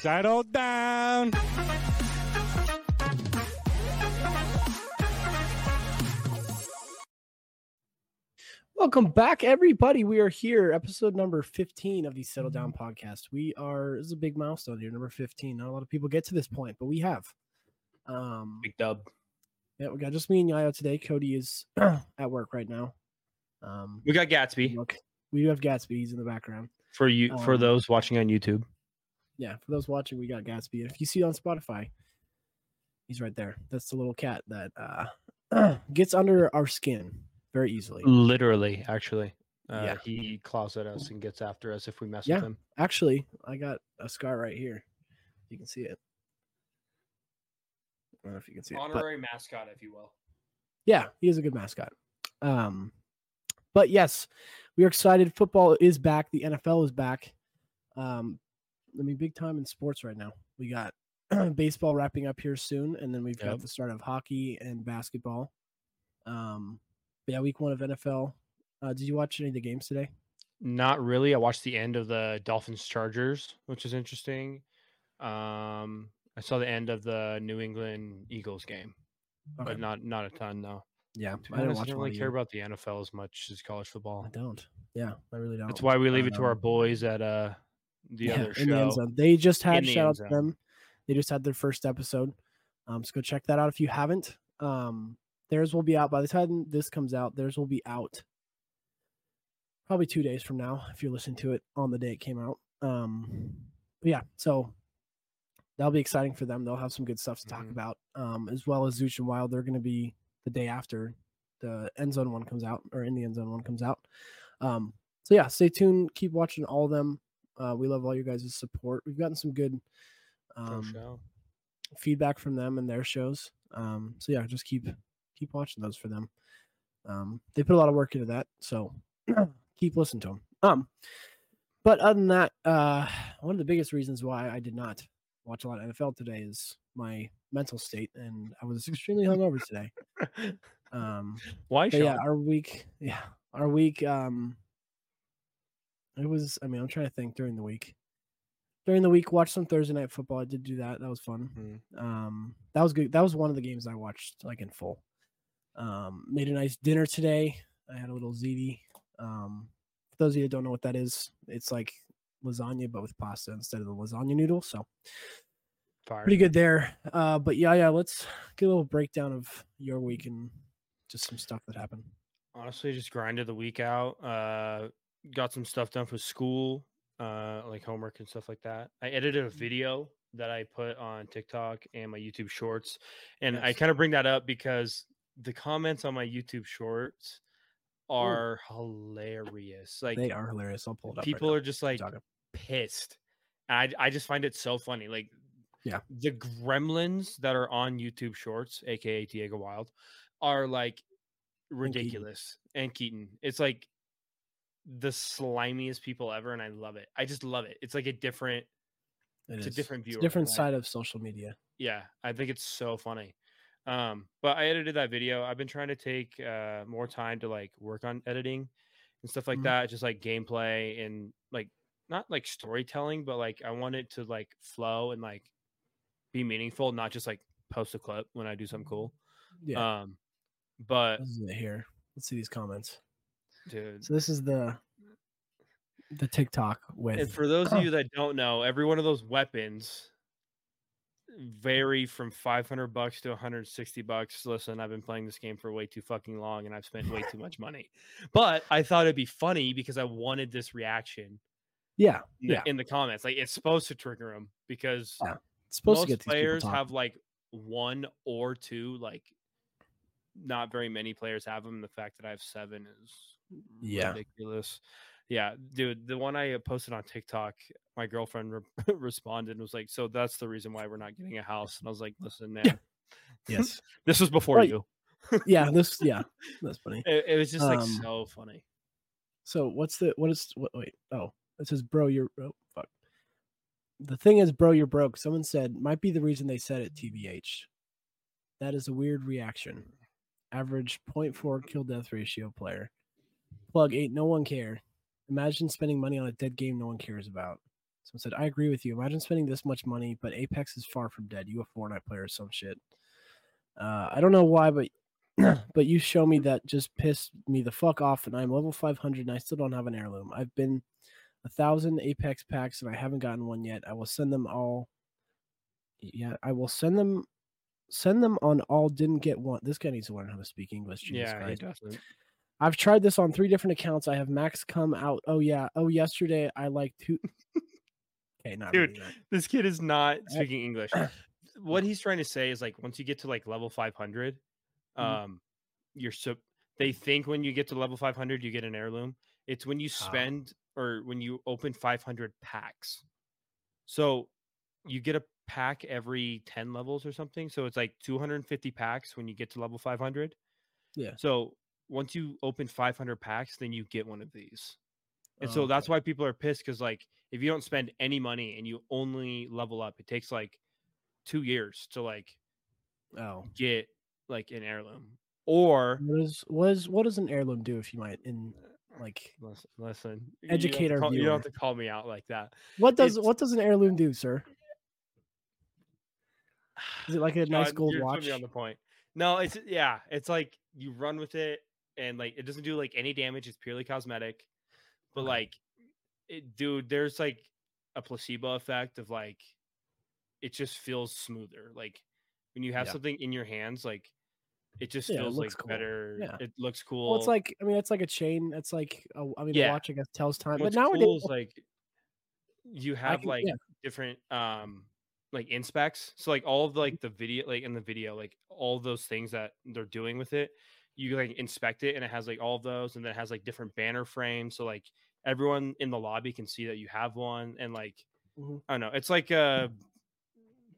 Settle down. Welcome back, everybody. We are here, episode number 15 of the Settle Down podcast. We are, this is a big milestone here, number 15. Not a lot of people get to this point, but we have. Um, Big dub. yeah, we got just me and Yayo today. Cody is at work right now. Um, We got Gatsby look, we do have Gatsby. He's in the background. for you for Um, those watching on YouTube. Yeah, for those watching, we got Gatsby. If you see it on Spotify, he's right there. That's the little cat that uh, gets under our skin very easily. Literally, actually. Uh, Yeah. He claws at us and gets after us if we mess Yeah. with him. Actually, I got a scar right here. You can see it. I don't know if you can see it. but- mascot, if you will. yeah, he is a good mascot. Um, but yes, we are excited. Football is back. The NFL is back. Um, I mean, big time in sports right now. We got baseball wrapping up here soon, and then we've got the start of hockey and basketball. Um, but yeah, week one of NFL. Uh, did you watch any of the games today? Not really. I watched the end of the Dolphins Chargers, which is interesting. Um, I saw the end of the New England Eagles game, Okay. but not not a ton though. Yeah, I didn't I don't really care about the NFL as much as college football. I don't. Yeah, I really don't. That's why we leave it to our Um, boys at uh the yeah, other the show. zone. They just had the shout out to them. They just had their first episode. Um, so go check that out if you haven't. Um, theirs will be out by the time this comes out. Theirs will be out probably two days from now if you're listening to it on the day it came out. Um, yeah, so that'll be exciting for them. They'll have some good stuff to talk Mhm. about. Um, as well as Zuch and Wild, they're going to be the day after the end zone one comes out or in the end zone one comes out. Um, so yeah, stay tuned. Keep watching all of them. Uh, we love all you guys' support. We've gotten some good um, feedback from them and their shows. Um, so yeah, just keep keep watching those for them. Um, they put a lot of work into that, so keep listening to them. Um, but other than that, uh, one of the biggest reasons why I did not watch a lot of NFL today is my mental state, and I was extremely hungover today. Um, Why, yeah, our week, yeah, our week. Um, it was. I mean, I'm trying to think during the week. During the week, watch some Thursday night football. I did do that. That was fun. Mhm. Um, that was good. That was one of the games I watched like in full. Um, made a nice dinner today. I had a little ziti. Um, for those of you that don't know what that is, it's like lasagna but with pasta instead of the lasagna noodle. So Fire. pretty good there. Uh, but yeah, yeah. Let's get a little breakdown of your week and just some stuff that happened. honestly just grinded the week out uh got some stuff done for school uh like homework and stuff like that i edited a video that i put on tiktok and my youtube shorts and i kind of bring that up because the comments on my youtube shorts are hilarious like they are hilarious. I'll pull it up. right people now. are just like pissed and I, I just find it so funny like Yeah. the gremlins that are on youtube shorts aka diego wild are like Keaton. ridiculous and keaton it's like the slimiest people ever and i love it i just love it it's like a different It it's a different view, different like- side of social media. yeah i think it's so funny um but i edited that video i've been trying to take uh more time to like work on editing and stuff like Mhm. that just like gameplay and like not like storytelling but like i want it to like flow and like be meaningful not just like post a clip when i do something cool Yeah. um but is here. Let's see these comments. Dude So this is the the TikTok with And for those of oh. you that don't know, every one of those weapons vary from 500 bucks to 160 bucks. Listen, I've been playing this game for way too fucking long and I've spent way too much money. But I thought it'd be funny because I wanted this reaction yeah, in the, yeah. in the comments. Like it's supposed to trigger them because Yeah, It's supposed most to get players have like one or two like not very many players have them. The fact that I have seven is Yeah. ridiculous. Yeah, dude, the one I uh, posted on TikTok, my girlfriend re- responded and was like, "So that's the reason why we're not getting a house." And I was like, "Listen, man, yes, this was before Right. you." yeah. This yeah, that's funny. It, it was just like Um, so funny. So what's the what is what? Wait, oh, it says, "Bro, you're oh, fuck." The thing is, bro, you're broke. Someone said might be the reason they said it. Tbh. That is a weird reaction. Average 0.4 kill death ratio player. Plug eight. No one care. Imagine spending money on a dead game no one cares about. Someone said, I agree with you. Imagine spending this much money, but Apex is far from dead. You a Fortnite player or some shit. Uh, I don't know why, but but you show me that just pissed me the fuck off, and I'm level 500 and I still don't have an heirloom. I've been a thousand Apex packs and I haven't gotten one yet. I will send them all. Yeah, I will send them. Send them on all. Didn't get one. This guy needs to learn how to speak English. Jesus yeah, he doesn't. I've tried this on three different accounts. I have Max come out. Oh yeah. Oh yesterday I like two. okay, not Dude, really. This kid is not speaking English. what he's trying to say is like once you get to like level 500, Mhm. um, you're so they think when you get to level 500 you get an heirloom. It's when you Ah. spend or when you open 500 packs. So you get a pack every 10 levels or something. So it's like 250 packs when you get to level 500. Yeah. So once you open 500 packs, then you get one of these. And Oh, so that's okay. why people are pissed because, like, if you don't spend any money and you only level up, it takes like two years to like Oh. get like an heirloom. Or What is what is what does an heirloom do if you might in like listen, listen you don't have to Educate our call- You don't have to call me out like that. what does It's- what does an heirloom do, sir? Is it like a nice gold watch? on the point. No, it's yeah, it's like you run with it and like it doesn't do like any damage. It's purely cosmetic. But Okay. like, it, dude, there's like a placebo effect of like, it just feels smoother. Like when you have Yeah. something in your hands, like it just Yeah, it feels looks like cool. better. Yeah. It looks cool. Well, it's like I mean, it's like a chain. It's like a, I mean, a Yeah. watch I guess tells time. what's but nowadays, cool is like you have can- like different um like inspects so like all of the, like the video like in the video like all those things that they're doing with it you like inspect it and it has like all of those and then it has like different banner frames so like everyone in the lobby can see that you have one and like Mhm. i don't know it's like a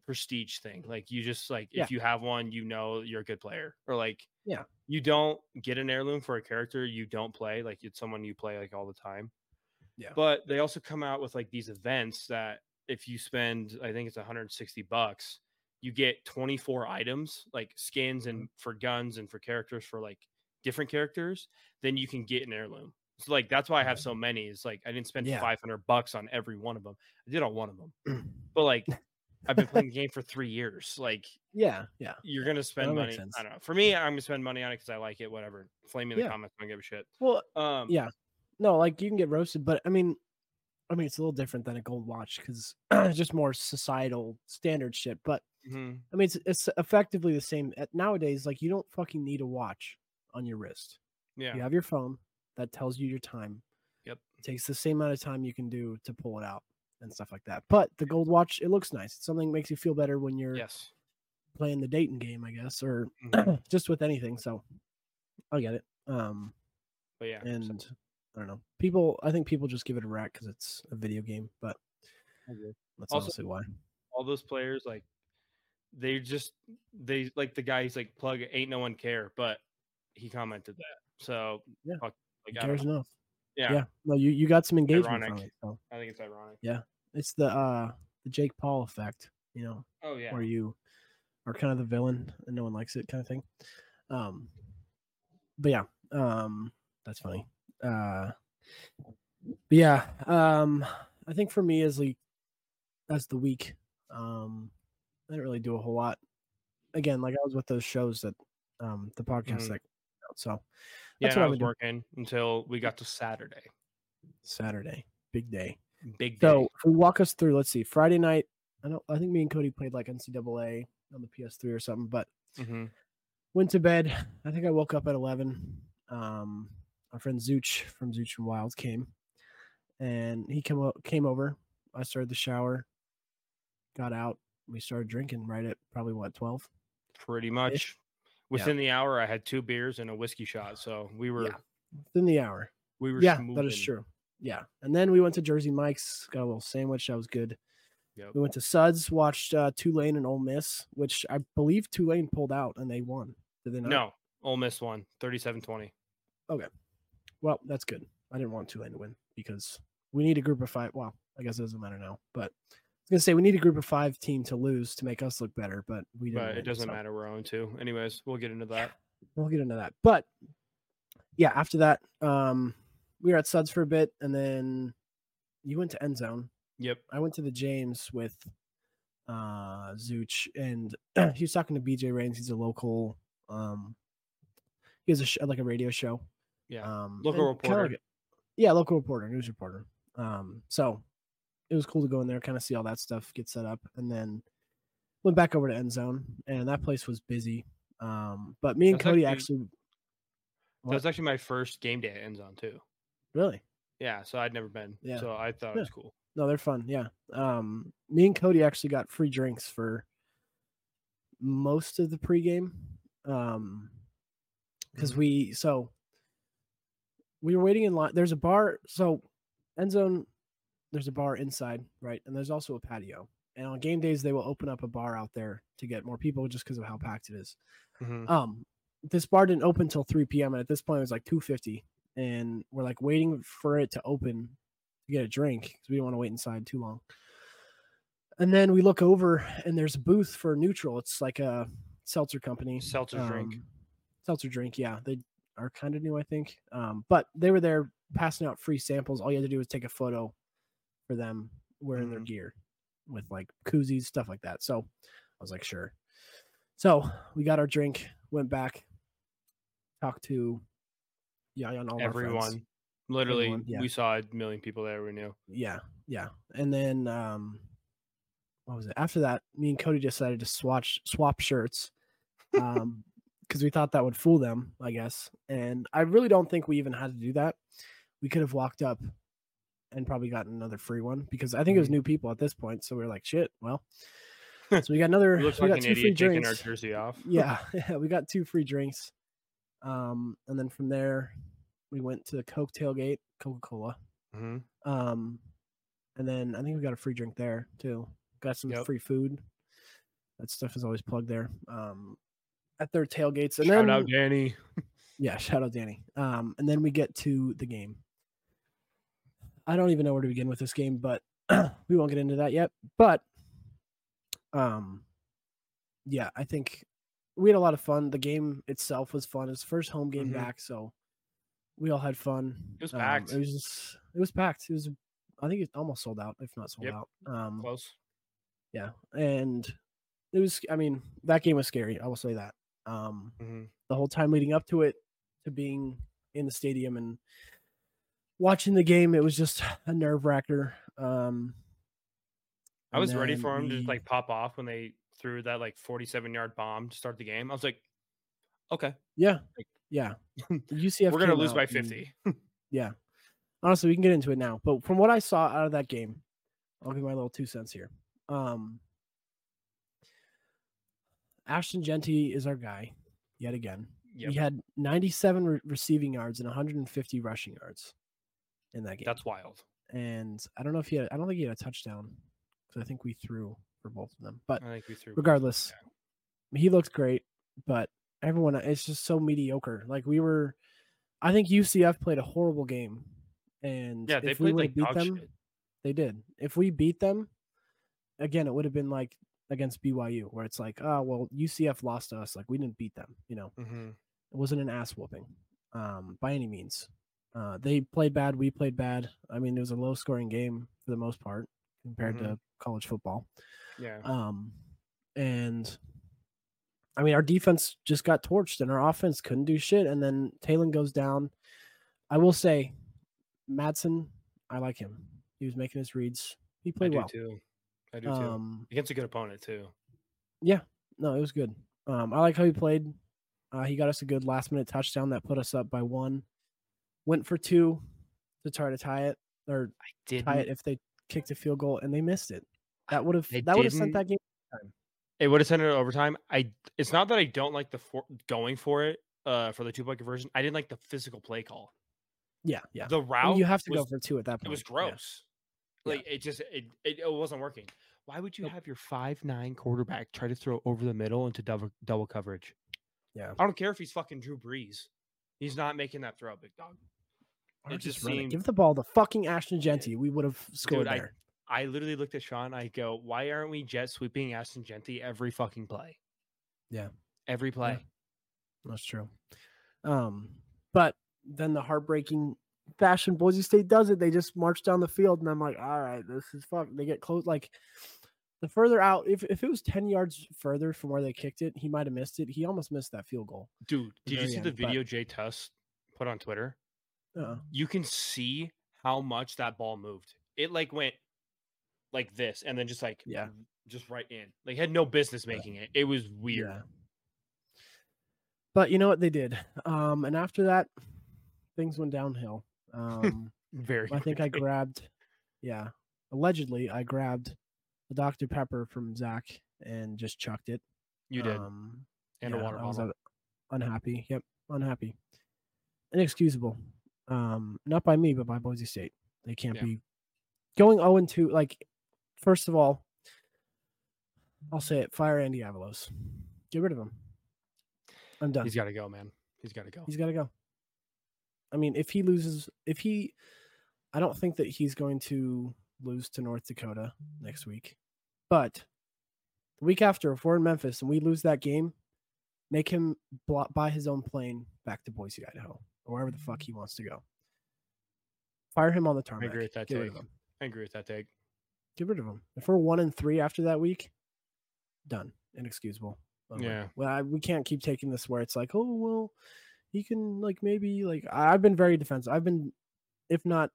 prestige thing like you just like Yeah. if you have one you know you're a good player or like Yeah. you don't get an heirloom for a character you don't play like it's someone you play like all the time Yeah. but they also come out with like these events that if you spend i think it's 160 bucks you get 24 items like skins and for guns and for characters for like different characters then you can get an heirloom so like that's why i have so many it's like i didn't spend Yeah. 500 bucks on every one of them i did on one of them but like i've been playing the game for three years like yeah, yeah. you're gonna spend money sense. i don't know for me i'm gonna spend money on it because i like it whatever flame me in the Yeah. comments i don't give a shit Well, um yeah. No, like you can get roasted, but I mean, I mean, it's a little different than a gold watch because it's just more societal standard shit. But mhm. I mean, it's it's effectively the same At- nowadays. Like you don't fucking need a watch on your wrist. yeah You have your phone that tells you your time. Yep. It takes the same amount of time you can do to pull it out and stuff like that. But the gold watch, it looks nice. It's something that makes you feel better when you're yes playing the Dayton game, I guess, or Mhm. just with anything. So I get it. Um, but yeah so- and I don't know. People, I think people just give it a rack because it's a video game, but that's Also- honestly why. all those players like they just they like the guy he's like plug ain't no one care but he commented that so Yeah. fuck, like, cares enough? yeah, Yeah. No, you you got some engagement from Ironic. it. So i think it's ironic Yeah, it's the uh the Jake Paul effect, you know, oh yeah where you are kind of the villain and no one likes it kind of thing. Um but yeah, um that's funny. Uh but yeah, um I think for me as like as the week, um I didn't really do a whole lot. Again, like I was with those shows that um the podcast Mhm. that so yeah that's and what i was do. working until we got to saturday Saturday, big day. big day So we walk us through, let's see, Friday night. I don't. I think me and Cody played like NCAA on the PS3 or something, but Mhm. went to bed. I think I woke up at eleven. Um, our friend Zooch from Zooch and Wilds came, and he came came over. I started the shower, got out. We started drinking right at probably what twelve. pretty much within the hour i had two beers and a whiskey shot so we were Yeah. Within the hour. we were Yeah, that is true. Yeah, and then we went to Jersey Mike's, got a little sandwich. That was good. Yep. We went to Suds, watched uh, Tulane and Ole Miss, which I believe Tulane pulled out and they won. Did they not? no Ole Miss won 37-20 Okay, Well, that's good. I didn't want Tulane to win because we need a group of five. Well, I guess it doesn't matter now, but gonna say we need a group of five team to lose to make us look better, but we didn't. but it doesn't so matter we're on two anyways we'll get into that We'll get into that. But yeah, after that, um, we were at Suds for a bit, and then you went to End Zone. Yep. I went to the James with uh Zuch, and he was talking to BJ Rains. He's a local um he has a sh- like a radio show. Yeah. Um Local reporter. like- yeah, local reporter, news reporter. Um so it was cool to go in there, kind of see all that stuff get set up, and then went back over to end zone and that place was busy. Um but me and That's Cody actually- actually That was actually my first game day at Endzone too. really Yeah, so I'd never been. Yeah. So I thought Yeah. it was cool. No, they're fun. Yeah. Um, me and Cody actually got free drinks for most of the pregame. Um, because Mhm. we so we were waiting in line. There's a bar. So end zone, there's a bar inside, right? And there's also a patio. And on game days, they will open up a bar out there to get more people just because of how packed it is. Mhm. Um, this bar didn't open till 3 p.m. and at this point it was like 2:50, and we're like waiting for it to open to get a drink because we don't want to wait inside too long. And then we look over and there's a booth for neutral. It's like a seltzer company. Seltzer drink. um, Seltzer drink, yeah. They are kind of new, I think. Um, but they were there passing out free samples. All you had to do was take a photo for them wearing their Mhm. gear with like koozies, stuff like that. So I was like, sure. So we got our drink, went back, talked to Yaya and all. Everyone. Literally, Everyone, yeah. we saw a million people there we knew. Yeah, yeah. And then um what was it? After that, me and Cody decided to swatch swap shirts. Um because we thought that would fool them, I guess. And I really don't think we even had to do that. We could have walked up and probably gotten another free one because I think it was Mhm. new people at this point. So we are like, shit, well. So we got another We we like got two free taking our jersey off. yeah, yeah, we got two free drinks. Um, and then from there we went to the Coke tailgate, Coca-Cola. hmm Um, and then I think we got a free drink there too. Got some Yep. free food. That stuff is always plugged there. Um, at their tailgates, and Shout then out Danny. yeah, shout out Danny. Um, and then we get to the game. I don't even know where to begin with this game, but we won't get into that yet. But um, yeah, I think we had a lot of fun. The game itself was fun. It's first home game Mhm. back, so we all had fun. It was Um, packed. it was just, it was packed. It was, I think it almost sold out, if not sold Yep. out. Um, Close. yeah, and it was. I mean, that game was scary. I will say that. Um, hmm the whole time leading up to it, to being in the stadium and watching the game, it was just a nerve wracker. Um, I was ready for him to like pop off when they threw that like 47 yard bomb to start the game. I was like, okay, Yeah, like- yeah. UCF. we're gonna lose by and- 50. Yeah. Honestly, we can get into it now. But from what I saw out of that game, I'll give my little two cents here. Um Ashton Jeanty is our guy yet again. Yep. He had 97 re- receiving yards and 150 rushing yards in that game. That's wild. and I don't know if he had I don't think he had a touchdown because I think we threw for both of them. But I think we threw. both. regardless, he looked great, but everyone it's just so mediocre. Like we were I think UCF played a horrible game. And Yeah, they if we played would like beat dog them, shit. they did. If we beat them, again, it would have been like against BYU, where it's like, oh well, UCF lost to us. Like we didn't beat them, you know. Mhm. It wasn't an ass whooping, um, by any means. Uh, they played bad, we played bad. I mean, it was a low scoring game for the most part compared Mhm. to college football. Yeah. Um, and I mean, our defense just got torched, and our offense couldn't do shit. And then Taylen goes down. I will say, Madsen, I like him. He was making his reads. He I played do well. too. I do too. Um, Against a good opponent too. Yeah. No, it was good. Um, I like how he played. Uh, he got us a good last minute touchdown that put us up by one. Went for two to try to tie it or Did tie it if they kicked a field goal, and they missed it. That would have that would have sent that game. Overtime. It would have sent it overtime. I. It's not that I don't like the for, going for it. Uh, for the two point conversion, I didn't like the physical play call. Yeah, yeah. The I mean, route you have to was, go for two at that point. It was gross. Yeah. Like it just it, it it wasn't working. Why would you Nope. have your five nine quarterback try to throw over the middle into double double coverage? Yeah. I don't care if he's fucking Drew Brees. He's not making that throw, big dog. Or It just just seemed- Give the ball to fucking Ashton Jeanty. We would have scored I- there. I literally looked at Sean. I go, why aren't we jet sweeping Ashton Jeanty every fucking play? Yeah. Every play. That's true. Um, but then the heartbreaking fashion Boise State does it. They just march down the field, and I'm like, all right, this is fuck. They get close. Like the further out, if if it was ten yards further from where they kicked it, he might have missed it. He almost missed that field goal. Dude, did you see end, the but- video Jay Tust put on Twitter? Uh, You can see how much that ball moved. It like went like this and then just like Yeah. just right in. Like had no business making it. It was weird. Yeah. But you know what they did? Um, and after that, things went downhill. Um, Very I think I grabbed, yeah, allegedly I grabbed the Dr Pepper from Zach and just chucked it. you did. Um, and a yeah, water I bottle. unhappy. Yep, unhappy. Inexcusable. Um, not by me, but by Boise State. They can't Yeah. be going 0 and 2. Like, first of all, I'll say it: fire Andy Avalos. Get rid of him. I'm done. He's got to go, man. He's got to go. He's got to go. I mean, if he loses, if he, I don't think that he's going to lose to North Dakota next week. But the week after, if we're in Memphis and we lose that game, make him buy his own plane back to Boise, Idaho, or wherever the fuck he wants to go. Fire him on the tarmac. agree with that Get take. I agree with that take. Get rid of him. If we're one and three after that week, done. Inexcusable. Over. Yeah. Well, I, we can't keep taking this where it's like, oh well, he can like maybe like I've been very defensive. I've been, if not,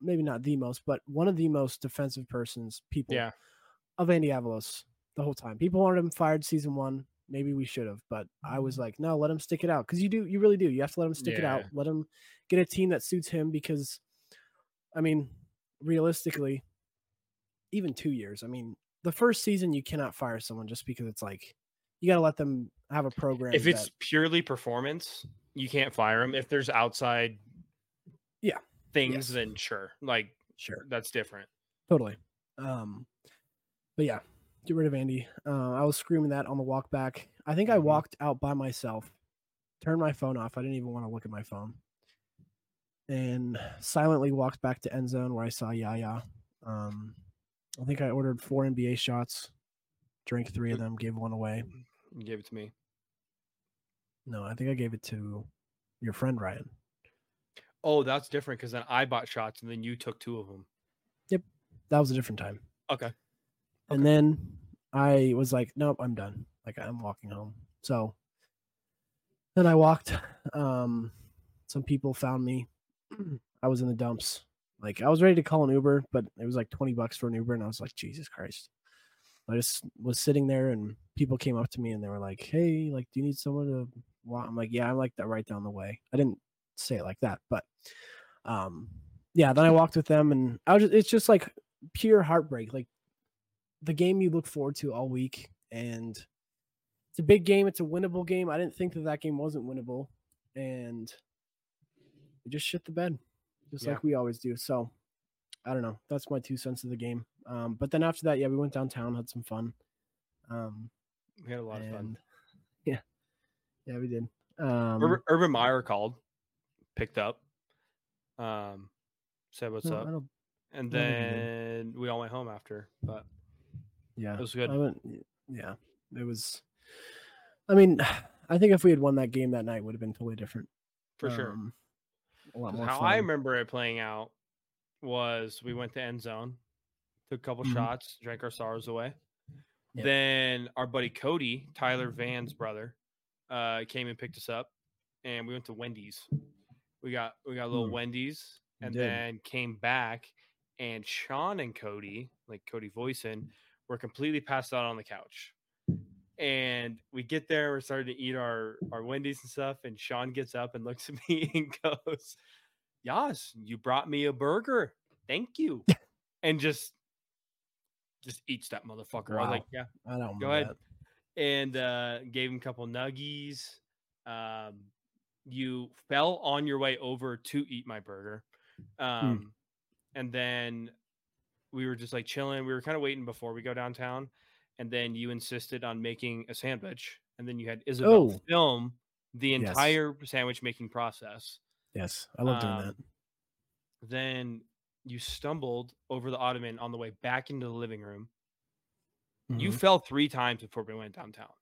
maybe not the most, but one of the most defensive persons people Yeah. of Andy Avalos the whole time. People wanted him fired season one. Maybe we should have, but I was like, no, let him stick it out because you do, you really do. You have to let him stick it out. Let him get a team that suits him because, I mean, realistically, even two years. I mean, the first season you cannot fire someone just because it's like you got to let them have a program. If it's that- purely performance, you can't fire him. If there's outside Yeah. things, Yes. then sure. Like sure, that's different. totally. Um, but yeah, get rid of Andy. Uh, I was screaming that on the walk back. I think I Mhm. walked out by myself, turned my phone off. I didn't even want to look at my phone, and silently walked back to end zone where I saw Yaya. Um, I think I ordered four NBA shots, drank three of them, gave one away. You gave it to me. No, I think I gave it to your friend Ryan. Oh, that's different because then I bought shots and then you took two of them. Yep, that was a different time. Okay. And then I was like, nope, I'm done. Like I'm walking home. So then I walked. Um, some people found me. I was in the dumps. Like I was ready to call an Uber, but it was like 20 bucks for an Uber. And I was like, Jesus Christ. I just was sitting there and people came up to me and they were like, Hey, like, do you need someone to walk? I'm like, yeah, I'm like that right down the way. I didn't say it like that, but um, yeah, then I walked with them and I was just, it's just like pure heartbreak. Like the game you look forward to all week and it's a big game. It's a winnable game. I didn't think that that game wasn't winnable and we just shit the bed just Yeah. like we always do. So I don't know. That's my two cents of the game. Um, but then after that, yeah, we went downtown, had some fun. Um, We had a lot of fun. yeah, yeah, we did. Um, Urban, Urban Meyer called, picked up, um, said what's no, up, and I don't think he then we all went home after. But yeah, it was good. I went, yeah, it was. I mean, I think if we had won that game that night, would have been totally different. for sure. Um, a lot more How fun. I remember it playing out was we went to end zone, took a couple Mhm. shots, drank our sorrows away. Yep. Then our buddy Cody, Tyler Van's brother, uh, came and picked us up, and we went to Wendy's. We got we got a little Hmm. Wendy's, and then came back, and Sean and Cody, like Cody Voisin, were completely passed out on the couch. And we get there, we're starting to eat our our Wendy's and stuff, and Sean gets up and looks at me and goes, "Yas, you brought me a burger. Thank you." and just just eats that motherfucker. I was like, "Yeah." I don't Go ahead. that. and uh, gave him a couple nuggies. Um, you fell on your way over to eat my burger, um, and then we were just like chilling. We were kind of waiting before we go downtown, and then you insisted on making a sandwich, and then you had Isabel Oh. film the Yes. entire sandwich making process. Yes, I love doing Um, that. Then you stumbled over the ottoman on the way back into the living room. You Mhm. fell three times before we went downtown.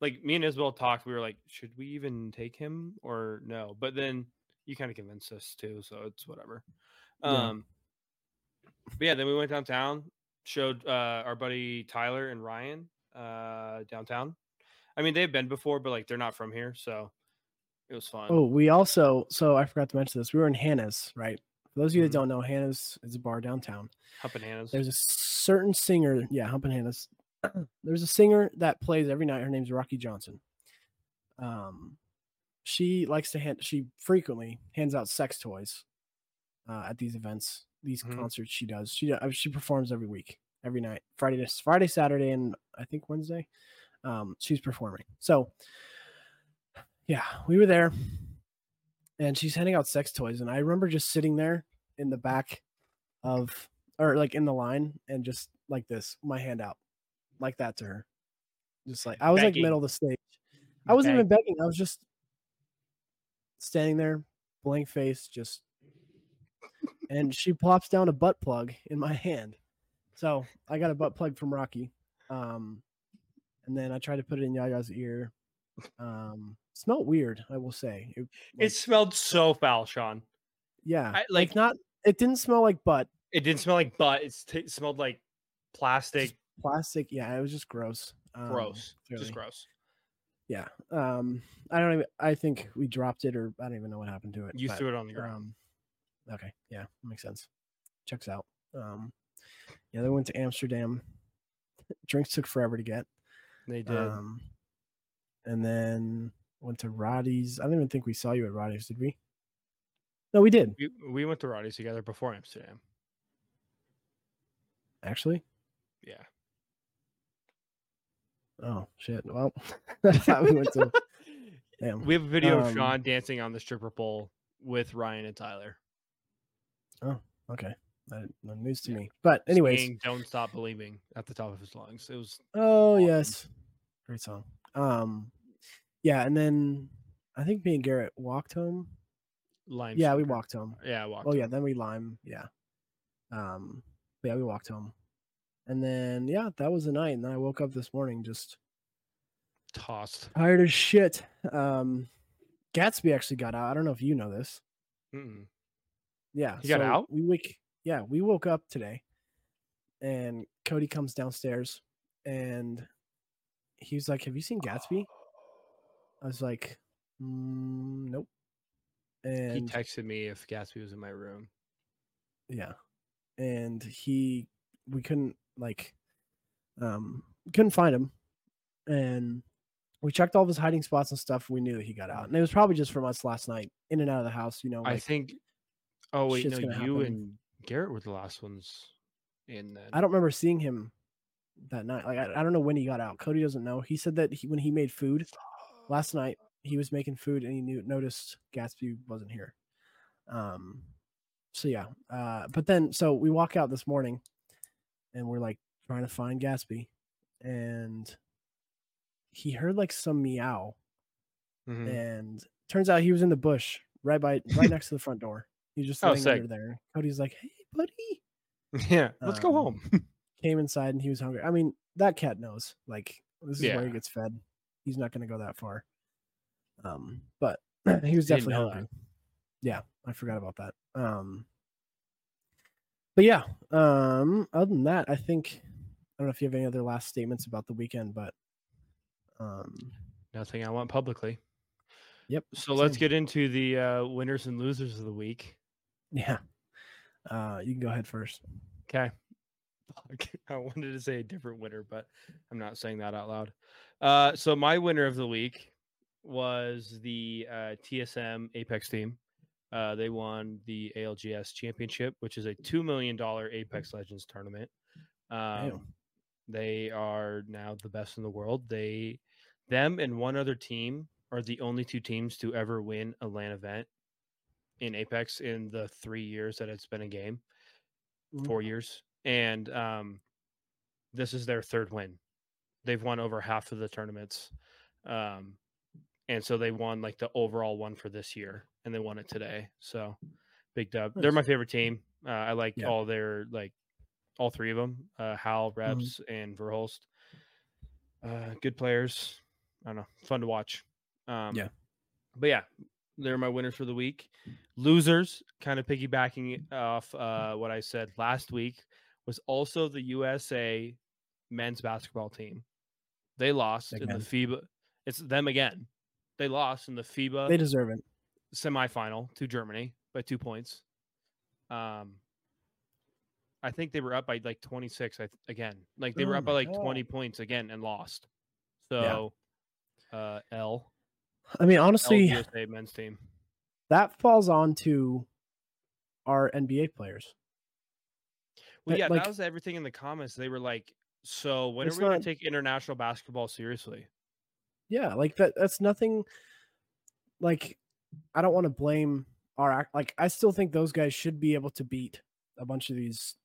Like me and Isabel talked, we were like, should we even take him or no? But then you kind of convinced us too, so it's whatever. Yeah. Um, but yeah, then we went downtown, showed uh, our buddy Tyler and Ryan uh, downtown. I mean, they've been before, but like they're not from here, so it was fun. Oh, we also so I forgot to mention this. We were in Hannah's, right? For those of you Mhm. that don't know, Hannah's is a bar downtown. Humping Hannah's. There's a certain singer, yeah, Humpin' Hannah's. There's a singer that plays every night. Her name's Rocci Johnson. Um, she likes to hand. She frequently hands out sex toys uh, at these events, these Mhm. concerts. She does. She uh, she performs every week, every night, Friday, to Friday, Saturday, and I think Wednesday. Um, she's performing. So, yeah, we were there, and she's handing out sex toys, and I remember just sitting there in the back of or like in the line and just like this, my hand out, like that to her. Just like I was like middle of the stage. I wasn't even begging. I was just standing there, blank face, just and she plops down a butt plug in my hand. So I got a butt plug from Rocci. Um and then I tried to put it in Yaya's ear. Um smelled weird, I will say. It, It smelled so foul, Sean. yeah, I- like like- not it didn't smell like butt, It didn't smell like butt. It's t- it smelled like plastic. plastic. Yeah, it was just gross. Um, gross. really. Just gross. Yeah. Um, I don't even. I think we dropped it, or I don't even know what happened to it. You but, threw it on the ground. Um, okay. Yeah, makes sense. Checks out. Um, yeah, they went to Amsterdam. Drinks took forever to get. they did. Um, and then went to Roddy's. I don't even think we saw you at Roddy's, did we? No, we did we, we went to Roddy's together before Amsterdam. actually. Yeah. Oh shit! Well, we went to. Damn. We have a video of Um, Sean dancing on the stripper pole with Ryan and Tyler. Oh, okay, that, that news to me. But anyways, "Don't Stop Believing" at the top of his lungs. It was Oh Awesome. yes, great song. Um, yeah, and then I think me and Garrett walked home. lime. Yeah, we walked home. Yeah, I walked. Oh yeah, then we lime. Yeah. Um, but yeah, we walked home, and then yeah, that was the night. And then I woke up this morning just tossed. tired as shit. Um, Gatsby actually got out. I don't know if you know this. Mm-mm. Yeah, He got out? We wake. Yeah, we woke up today, and Cody comes downstairs, and he's like, "Have you seen Gatsby?" I was like, mm, "Nope." And he texted me if Gatsby was in my room. yeah, and he, we couldn't like, um, couldn't find him, and we checked all of his hiding spots and stuff. We knew that he got out, and it was probably just from us last night, in and out of the house. You know, I think. Oh wait, no, you happen. and Garrett were the last ones in. Then I don't remember seeing him that night. Like I, I don't know when he got out. Cody doesn't know. He said that he, when he made food last night, he was making food and he knew noticed Gatsby wasn't here. Um, so yeah. Uh, but then so we walk out this morning, and we're like trying to find Gatsby, and he heard like some meow, Mhm. and turns out he was in the bush right by right next to the front door. He's just Oh, laying under there. Cody's like, "Hey, buddy." yeah, let's go Um, home. came inside and he was hungry. I mean, that cat knows. Like this is where he gets fed. He's not going to go that far. Um, but he was definitely know that. hungry. Yeah, I forgot about that. Um, but yeah. Um, other than that, I think I don't know if you have any other last statements about the weekend, but um, Nothing I want publicly. Yep, So let's get into the uh, winners and losers of the week. Yeah. Uh, you can go ahead first. Okay. I wanted to say a different winner, but I'm not saying that out loud. Uh, so my winner of the week was the uh, TSM Apex team. Uh, they won the ALGS Championship, which is a two million dollar Apex Legends tournament. Um, they are now the best in the world. They, them, and one other team are the only two teams to ever win a LAN event in Apex in the three years that it's been a game Mhm. four years, and um, this is their third win. They've won over half of the tournaments, um, and so they won like the overall one for this year, and they won it today. So big dub. They're my favorite team. Uh, I like Yeah. all their like all three of them: uh, Hal, Reps, and Verhulst. Uh, good players. I don't know, fun to watch. Um, Yeah. but yeah, They're my winners for the week. Losers, kind of piggybacking off uh, what I said last week, was also the USA men's basketball team. They lost Again. in the FIBA. It's them again. They lost in the FIBA They deserve it. semifinal to Germany by two points. Um, I think they were up by like 26 I th- again. Like they were Oh up by like 20 points again and lost. So, uh, L, I mean, honestly, men's team. that falls on to our NBA players. Well, That, yeah, like- that was everything in the comments. They were like, "So when are we gonna take international basketball seriously?" Yeah, like that. That's nothing. Like, I don't want to blame our act. Like, I still think those guys should be able to beat a bunch of these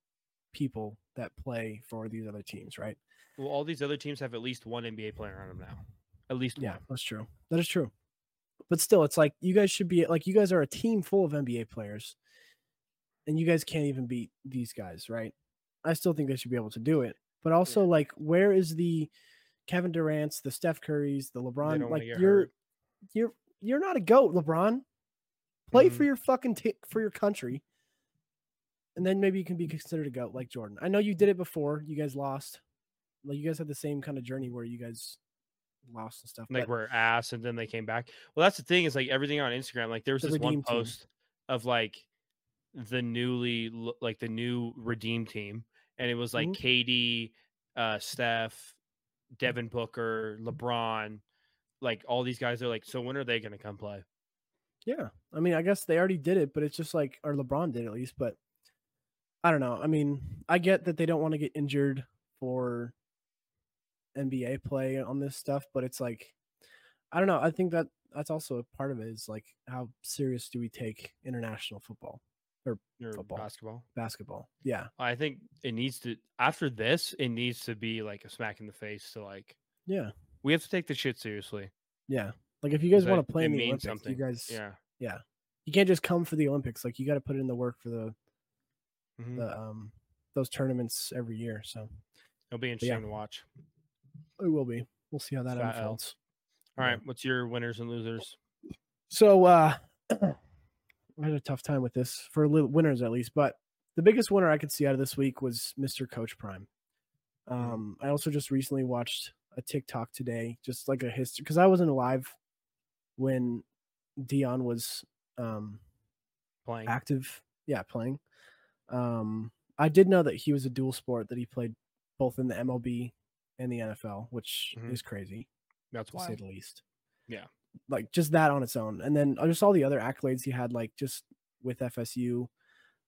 people that play for these other teams, right? Well, all these other teams have at least one NBA player on them now. At least Yeah, one. that's true. That is true. But still, it's like you guys should be like you guys are a team full of NBA players, and you guys can't even beat these guys, right? I still think they should be able to do it. But also, like, where is the Kevin Durant's, the Steph Curry's, the LeBron? Like, you're hurt. you're you're not a goat, LeBron. Play for Mhm. your fucking t- for your country, and then maybe you can be considered a goat like Jordan. I know you did it before. You guys lost. Like you guys had the same kind of journey where you guys lost and stuff. like but- we're ass and then they came back. Well, that's the thing is like everything on Instagram. Like there was The this one redeem team. post of like the newly like the new redeem team, and it was like Mhm. KD, uh, Steph, Devin Booker, LeBron, like all these guys are like. So when are they going to come play? Yeah. I mean, I guess they already did it, but it's just like, or LeBron did at least, but I don't know. I mean, I get that they don't want to get injured for NBA play on this stuff, but it's like, I don't know. I think that that's also a part of it is like, how serious do we take international football, Or Football. basketball? basketball? Yeah. I think it needs to after this. It needs to be like a smack in the face to like Yeah. we have to take the shit seriously. Yeah. Like, if you guys want to play in the Olympics, something. you guys, Yeah. Yeah you can't just come for the Olympics. Like, you got to put in the work for the, Mhm. the, um, those tournaments every year. So It'll be yeah. interesting to watch. It will be. We'll see how that unfolds. All right, what's your winners and losers? So uh I had a tough time with this for winners at least, but the biggest winner I could see out of this week was Mr. Coach Prime. Um, I also just recently watched a TikTok today, just like a history, because I wasn't alive when Deion was um Playing. active, yeah, playing. Um, I did know that he was a dual sport that he played both in the MLB and the NFL, which Mhm. is crazy That's why. to say the least. Yeah. Like just that on its own. And then just all the other accolades he had, like just with FSU.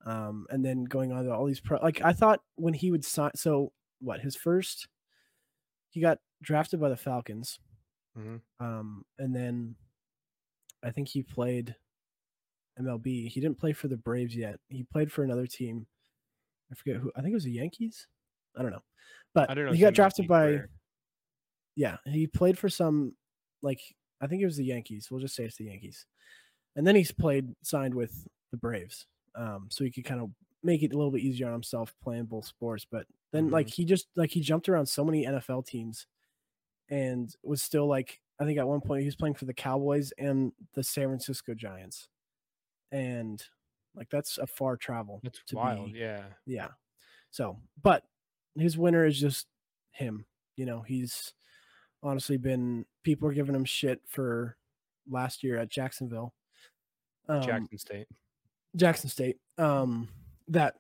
Um, and then going on to all these pro like I thought when he would sign so what his first he got drafted by the Falcons. Mhm. Um, and then I think he played MLB. He didn't play for the Braves yet. He played for another team. I forget who. I think it was the Yankees. I don't know. But I don't know. he got drafted by career. yeah, he played for some like I think it was the Yankees. We'll just say it's the Yankees. And then he's played signed with the Braves. Um, so he could kind of make it a little bit easier on himself playing both sports. But then like he just like he jumped around so many NFL teams and was still like I think at one point he was playing for the Cowboys and the San Francisco Giants. And like that's a far travel. That's to wild. be- Yeah. yeah. So, but his winner is just him. You know, he's honestly been people are giving him shit for last year at Jacksonville. Um, Jackson State. Jackson State. Um, that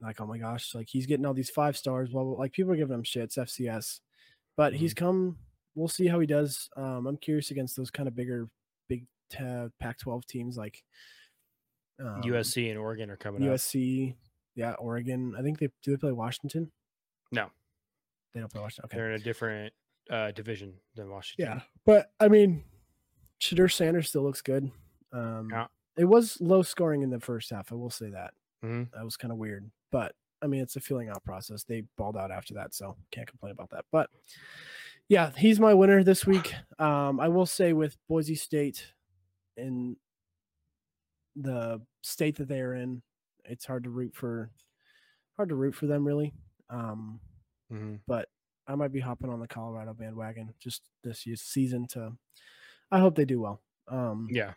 like, oh my gosh, like he's getting all these five stars. Well, like people are giving him shit. It's FCS, but he's come. We'll see how he does. Um, I'm curious against those kind of bigger, big uh, Pac-12 teams like um, USC and Oregon are coming up. Yeah, Oregon. I think they do they play Washington. No. they don't play Washington. Okay, They're in a different uh, division than Washington. yeah, but I mean, Shedeur Sanders still looks good. Um, Yeah. it was low scoring in the first half. I will say that Mhm. that was kind of weird, but I mean, it's a feeling out process. They balled out after that, so can't complain about that. But yeah, he's my winner this week. Um, I will say with Boise State in the state that they are in, it's hard to root for hard to root for them really. Um, Mhm. but I might be hopping on the Colorado bandwagon just this year's season to I hope they do well. Um, Yeah.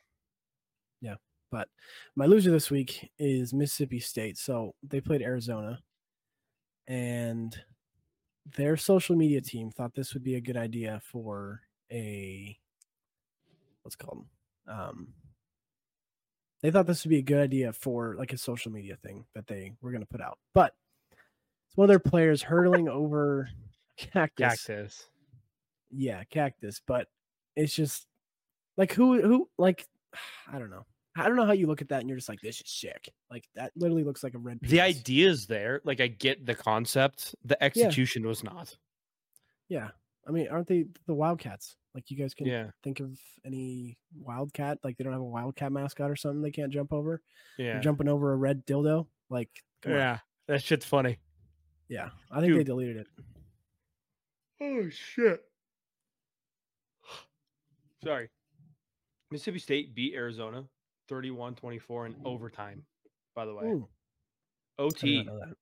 Yeah. But my loser this week is Mississippi State. So they played Arizona, and their social media team thought this would be a good idea for a what's it called um they thought this would be a good idea for like a social media thing that they were going to put out but it's one of their players hurtling over cactus Cactus. yeah cactus but it's just like who who like i don't know i don't know how you look at that and you're just like this is sick like that literally looks like a red The penis. idea is there. Like I get the concept. The execution was not. yeah i mean aren't they the wildcats like you guys can Yeah. think of any wildcat like they don't have a wildcat mascot or something they can't jump over Yeah. They're jumping over a red dildo like come on. Yeah. That shit's funny. yeah i think they deleted it Oh shit. Sorry. Mississippi State beat Arizona 31-24 in overtime, by the way. Ooh, I did OT. not know that.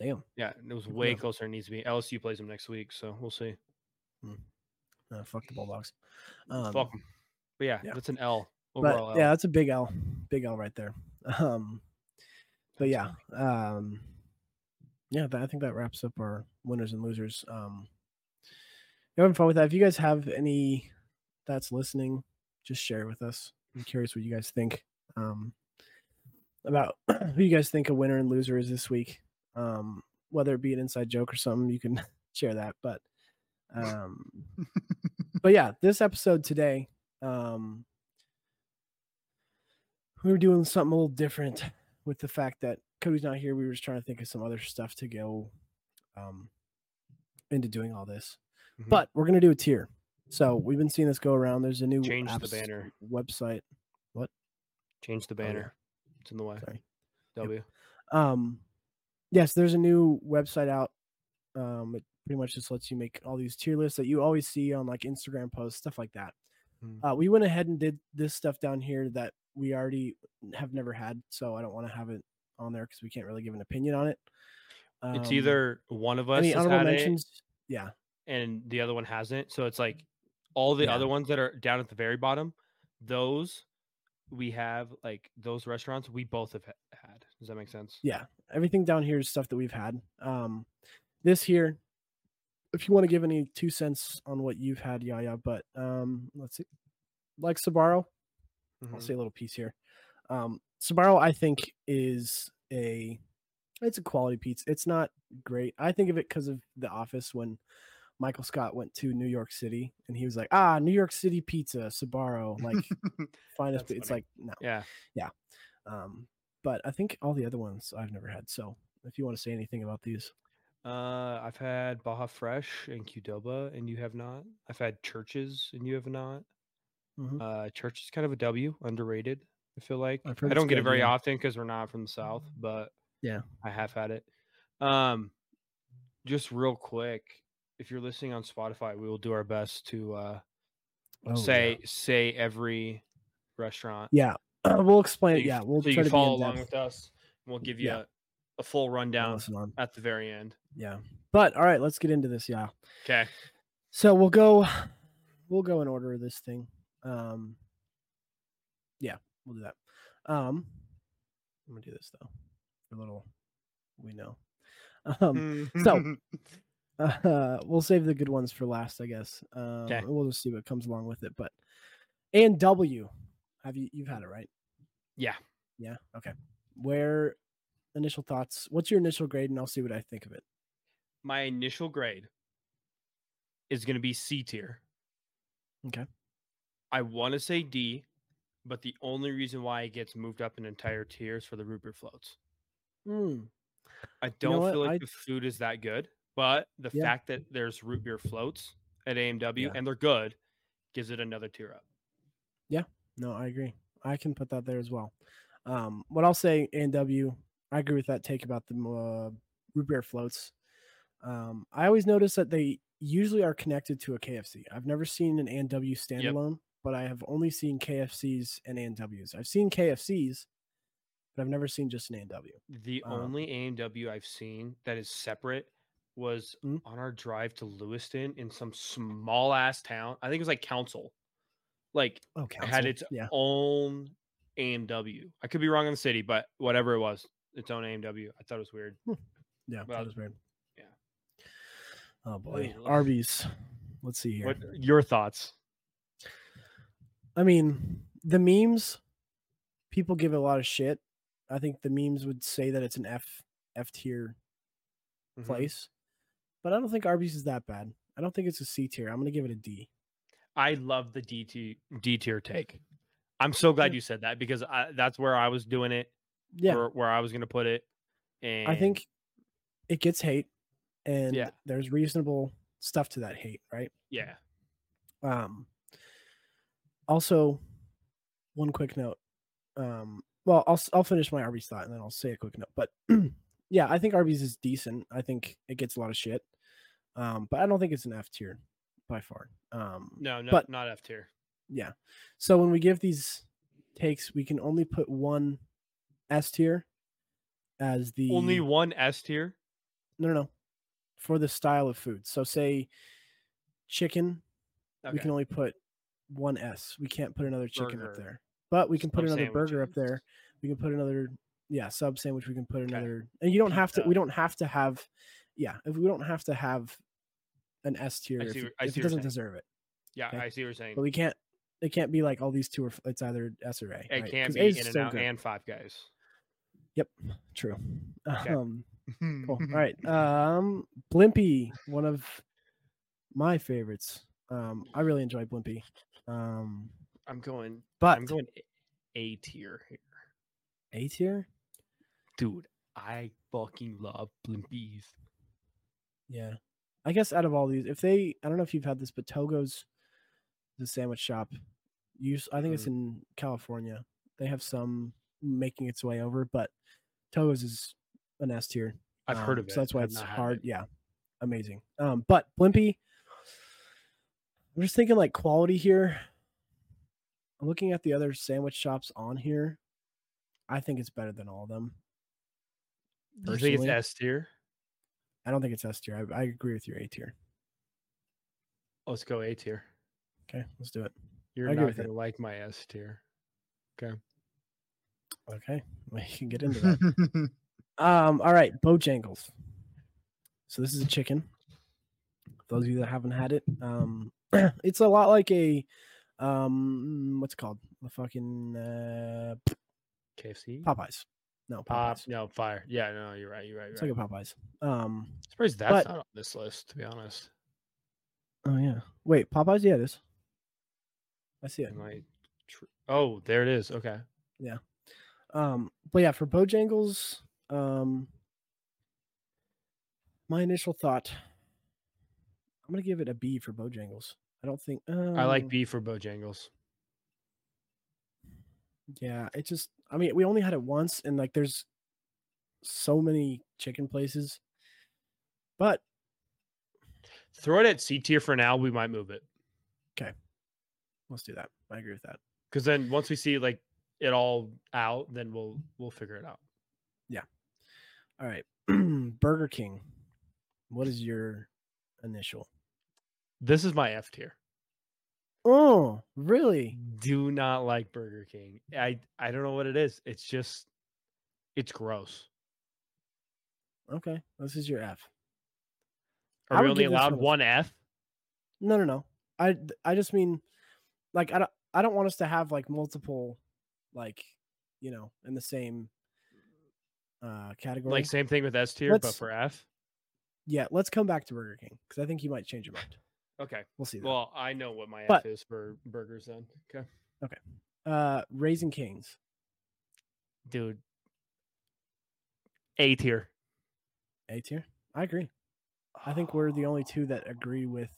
damn Yeah, it was way closer than it needs to be. LSU plays them next week, so we'll see. Uh, fuck the bulldogs. Um, Fuck 'em. But yeah, yeah. that's an L. but Overall yeah that's a big l big l right there. Um but yeah um yeah that, i think that wraps up our winners and losers. Um having fun with that? If you guys have any that's listening just share it with us. I'm curious what you guys think um about who you guys think a winner and loser is this week. Um whether it be an inside joke or something you can share that. But um but yeah this episode today um we were doing something a little different with the fact that Cody's not here. We were just trying to think of some other stuff to go um, into doing all this. Mhm. But we're gonna do a tier. So we've been seeing this go around. There's a new Change the banner. website. What? Change the Oh, yeah. banner. It's in the way. Sorry. W. Um, yes, there's a new website out. Um, it pretty much just lets you make all these tier lists that you always see on like Instagram posts, stuff like that. Hmm. Uh, we went ahead and did this stuff down here that we already have never had, so I don't want to have it on there because we can't really give an opinion on it. It's Um, either one of us any has honorable had it mentions. Yeah, and the other one hasn't. So it's like all the Yeah. other ones that are down at the very bottom, those we have like those restaurants we both have had. Does that make sense? yeah. Everything down here is stuff that we've had. Um, this here, if you want to give any two cents on what you've had, yeah, yeah. But um, let's see, like Sbarro, I'll Mhm. say a little piece here. Um, Sbarro, I think, is a it's a quality pizza. It's not great. I think of it because of The Office when Michael Scott went to New York City and he was like, "Ah, New York City pizza, Sbarro, like finest." It's like no. Yeah, yeah. Um, but I think all the other ones I've never had. So if you want to say anything about these, Uh, I've had Baja Fresh and Qdoba, and you have not. I've had Church's, and you have not. Mhm. Uh, Church is kind of a W, underrated. I feel like I don't get it very yeah. often because we're not from the South, but Yeah. I have had it. Um, just real quick, if you're listening on Spotify, we will do our best to uh Oh, yeah. say say every restaurant. yeah, we'll explain so it. you- Yeah, we'll so try can to be follow along with us. We'll give you Yeah. A, full rundown at the very end. Yeah, but all right, let's get into this. Yeah. Okay. So we'll go we'll go in order of this thing. Um yeah, we'll do that. Um I'm gonna do this though. A little we know. Um so- uh, we'll save the good ones for last, I guess. Um and we'll just see what comes along with it. But and W, have you you've had it, right? yeah. Yeah. Okay. Where initial thoughts? What's your initial grade and I'll see what I think of it. my initial grade is going to be C tier. Okay. I want to say D, but the only reason why it gets moved up an entire tier is for the root beer floats. Hmm. I don't what? feel like I- the food is that good, but the Yeah. fact that there's root beer floats at A&W Yeah. and they're good gives it another tier up. Yeah, no, I agree. I can put that there as well. Um, what I'll say, AW, I agree with that take about the uh, root beer floats. Um, I always notice that they usually are connected to a KFC. I've never seen an AW standalone, but I have only seen KFCs and AWs. I've seen KFCs, but I've never seen just an AW. The Um, only A&W I've seen that is separate was Mm. on our drive to Lewiston in some small ass town. I think it was like Council. like Oh, had its yeah. own A&W. I could be wrong on the city, but whatever it was, its own A&W. I thought it was weird. Yeah, well, that was weird. yeah. Oh boy, Ugh. Arby's. Let's see here. What your thoughts? I mean, the memes, people give a lot of shit. I think the memes would say that it's an F F tier Mhm. place, but I don't think Arby's is that bad. I don't think it's a C tier. I'm gonna give it a D. I love the D tier take. I'm so glad you said that because I, that's where I was doing it. Yeah, Where, where I was going to put it. And I think it gets hate, and Yeah. there's reasonable stuff to that hate, right? yeah. Um, also, one quick note. Um, well, I'll I'll finish my Arby's thought and then I'll say a quick note. But yeah, I think Arby's is decent. I think it gets a lot of shit, um, but I don't think it's an F tier by far. Um, No, no, But- not F tier. yeah. So when we give these takes, we can only put one S tier as the Only one S tier. no no no for the style of food. So say chicken we can only put one S. We can't put another chicken up there. But we can put Sub another burger up there. We can put another yeah, sub sandwich. We can put Okay. another and you don't have to we don't have to have yeah, if we don't have to have an S tier if, what- I if see it doesn't deserve it. Yeah, okay. I see what you're saying. But we can't it can't be like all these two are it's either S or A. It right? can't be In-N-Out good. and five guys. Yep, true. Okay. Um cool. All right. Um Blimpie, one of my favorites. Um I really enjoy Blimpie. Um I'm going. but I'm going A- A tier here, A tier? dude. I fucking love Blimpies. Yeah. I guess out of all these, if they, I don't know if you've had this, but Togo's the sandwich shop. Use, I think it's in California. They have some making its way over, but Togo's is an S tier. I've heard um, of it. So that's why I've it's hard. it. Yeah. Amazing. Um, but Blimpie, I'm just thinking like quality here. I'm looking at the other sandwich shops on here. I think it's better than all of them. Do you think it's. S tier? I don't think it's S tier. I, I agree with your A tier. Let's go A tier. Okay, let's do it. You're not gonna like my S tier. Okay, we can get into that. um, all right, Bojangles. So this is a chicken. Those of you that haven't had it, um, it's a lot like a, um, what's it called? The fucking uh, KFC. Popeyes. No, Pop. Popeyes. No fire. Yeah. No, you're right. You're right. It's You're like right. a Popeyes. Um, Surprised that's but- not on this list. To be honest. oh yeah. Wait, Popeyes? Yeah, it is. I see it. Am tr- oh, there it is. Okay. Um, but yeah, for Bojangles, um, my initial thought, I'm gonna give it a B for Bojangles. I don't think I like um, B for Bojangles. Yeah, it just. I mean, we only had it once, and like, there's so many chicken places, but Throw it at C tier for now. We might move it Okay, let's do that. I agree with that. because then once we see like it all out, then we'll we'll figure it out. Yeah. All right, Burger King. What is your initial? This is my F tier. Oh, really? Do not like Burger King. I I don't know what it is. It's just it's gross. Okay, this is your F. Are I we only allowed one one F? No, no, no. I I just mean like I don't I don't want us to have like multiple like you know in the same uh category. Like same thing with S tier, but for F. yeah, let's come back to Burger King because I think you might change your mind. Okay. We'll see. That. Well, I know what my But- F is for burgers then. Okay. Okay. Uh Raising Canes, Dude. A tier. A tier. I agree. I think we're the only two that agree with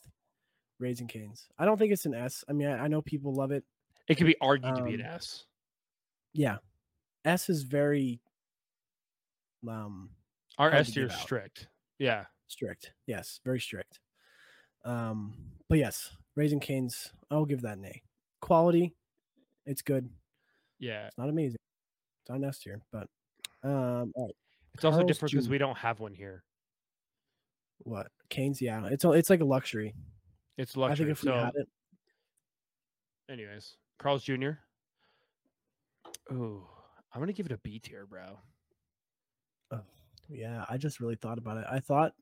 Raising Canes. I don't think it's an S. I mean, I, I know people love it. It could be argued to be an Um, S. Yeah, S is very um Our S tier give is out. strict. Yeah. strict. Yes, very strict. Um, but yes, Raising Canes. I'll give that an A. Quality, it's good. Yeah. It's not amazing. It's on S tier, but um, all right. It's also different because we don't have one here. what Canes? Yeah, it's it's like a luxury. It's I luxury. think if we so had it, Anyways, Carl's Jr. Ooh, I'm gonna give it a B tier, bro. Oh, yeah. I just really thought about it. I thought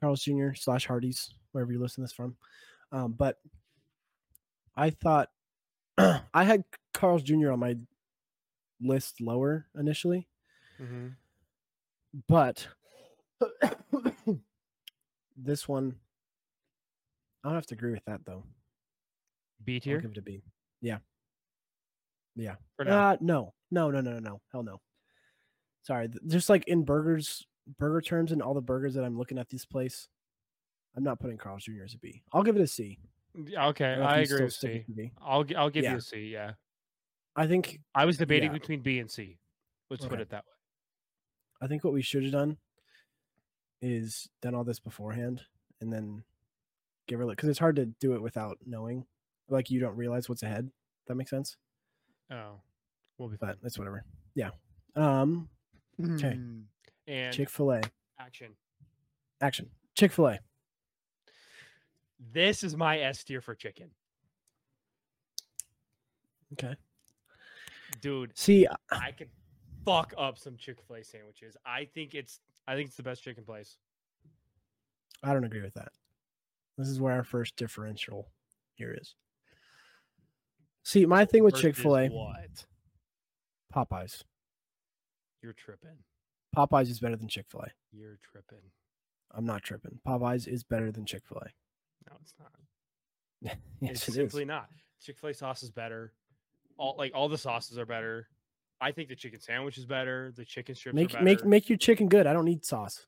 Carl's Jr. slash Hardy's, wherever you listen to this from. Um, but I thought I had Carl's Jr. on my list lower initially, Mm-hmm. but this one, I don't have to agree with that though. B I'll tier give it a B. Yeah. Yeah. Uh, no, no, no, no, no, no. Hell no. Sorry. Just like in burgers, burger terms, and all the burgers that I'm looking at this place, I'm not putting Carl's Jr. as a B. I'll give it a C. Okay, if I agree with C. with the B. I'll I'll give Yeah. you a C. Yeah, I think I was debating Yeah. between B and C. Let's put it that way. I think what we should have done is done all this beforehand and then give her because it's hard to do it without knowing. Like you don't realize what's ahead. That makes sense. Oh, we'll be But it's whatever. Yeah. Um. okay. And Chick Fil A action. action. Chick Fil A. This is my S tier for chicken, Okay. dude. See, I could fuck up some Chick Fil A sandwiches. I think it's I think it's the best chicken place. I don't agree with that. This is where our first differential here is. See, my thing with Chick Fil A, What? Popeyes. You're tripping. Popeyes is better than Chick Fil A. You're tripping. I'm not tripping. Popeyes is better than Chick Fil A. No, it's not. Yes, it's it is. simply not. Chick Fil A sauce is better. All like all the sauces are better. I think the chicken sandwich is better. The chicken strips Make are better. make make your chicken good. I don't need sauce.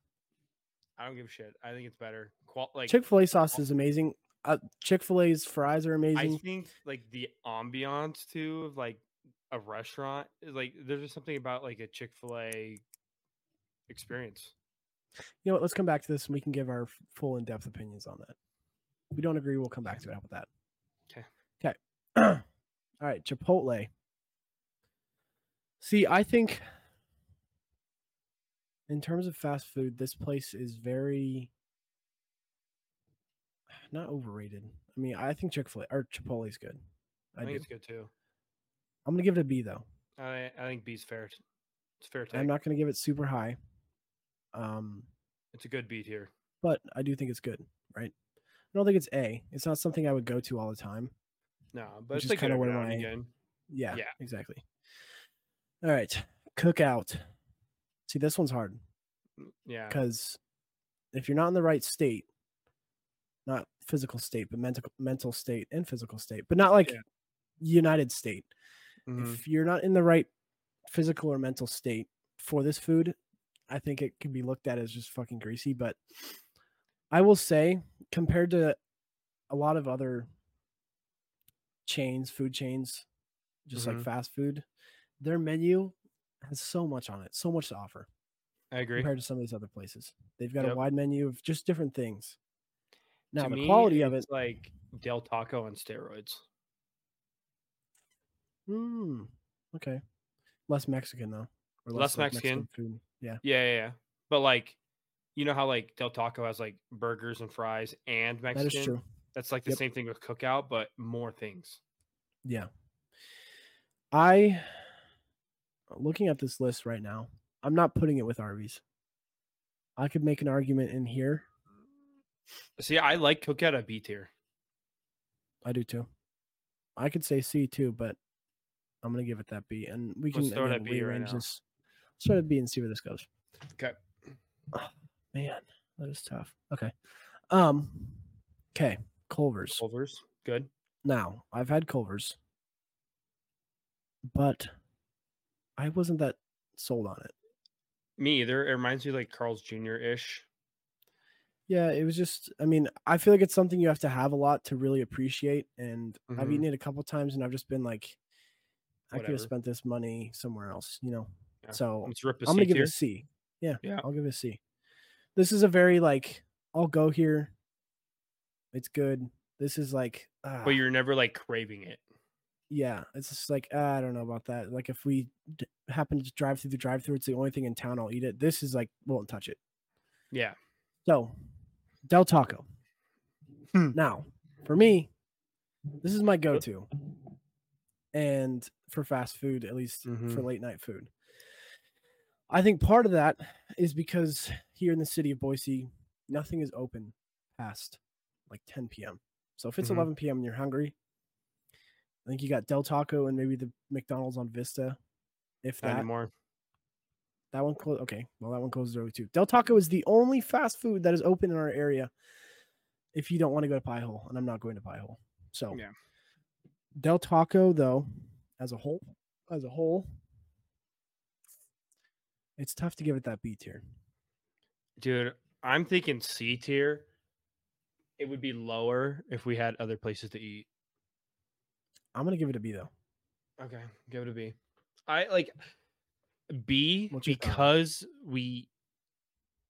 I don't give a shit. I think it's better. Qual- like Chick Fil A sauce is amazing. Uh, Chick Fil A's fries are amazing. I think like the ambiance too of like a restaurant. is, Like there's just something about like a Chick Fil A experience. You know what? Let's come back to this and we can give our full in depth opinions on that. If we don't agree, we'll come back to it. How about that? 'Kay. Okay. All right. Chipotle. See, I think in terms of fast food, this place is very not overrated. I mean, I think Chick Fil A or Chipotle is good. I, I, think do. it's good too. I'm gonna give it a B though. I I think B's fair. It's fair take. I'm not gonna give it super high. Um, It's a good beat here. but I do think it's good, right? I don't think it's A. It's not something I would go to all the time. No, but it's like kind of where my- again. Yeah, Yeah. exactly. All right, cookout. See, this one's hard Yeah. because if you're not in the right state, not physical state, but mental mental state and physical state, but not like Yeah. United State. Mhm. If you're not in the right physical or mental state for this food, I think it can be looked at as just fucking greasy. But I will say, compared to a lot of other chains, food chains, just like Mhm. fast food, their menu has so much on it, so much to offer I agree. compared to some of these other places. They've got a wide menu of just different things. Now, To the me, quality of it, it's like Del Taco on steroids. mm, okay, less Mexican though, or Less like, Mexican. food. Yeah, Yeah, yeah, yeah. But like, you know how like Del Taco has like burgers and fries and Mexican. that is true. That's like the Yep. same thing with Cookout, but more things. Yeah. I looking at this list right now, I'm not putting it with Arby's. I could make an argument in here. See, I like Cookout at B tier. I do too. I could say C too, but I'm gonna give it that B, and we can Let's it again, at B right rearrange now. this. Let's try to B and see where this goes. Okay. Man, that is tough. Okay. Um. Okay. Culver's. Culver's, good. Now I've had Culver's, but I wasn't that sold on it. Me either. It reminds me like Carl's Jr. ish. Yeah, it was just. I mean, I feel like it's something you have to have a lot to really appreciate, and I've Mhm. eaten it a couple times, and I've just been like, I could have spent this money somewhere else, you know. Yeah. So Let's rip a I'm gonna C give it a C. Yeah, Yeah. I'll give it a C. This is a very like, I'll go here. It's good. This is like, ah, But you're never like craving it. yeah, it's just like ah, I don't know about that. Like if we d- happen to drive through the drive-through, it's the only thing in town I'll eat it. This is like won't touch it. Yeah. So, Del Taco. Hmm. Now, for me, This is my go-to, and for fast food, at least for Mhm. late night food. I think part of that is because here in the city of Boise, nothing is open past like 10 p.m. So if it's Mhm. 11 p.m. and you're hungry, I think you got Del Taco and maybe the McDonald's on Vista. If Not that anymore. That one closed. Okay, well that one closes early too. Del Taco is the only fast food that is open in our area. If you don't want to go to Pie Hole, and I'm not going to Pie Hole, so Yeah. Del Taco though, as a whole, as a whole, it's tough to give it that B tier. Dude, I'm thinking C tier. It would be lower if we had other places to eat. I'm gonna give it a B though. Okay, give it a B. I like B because we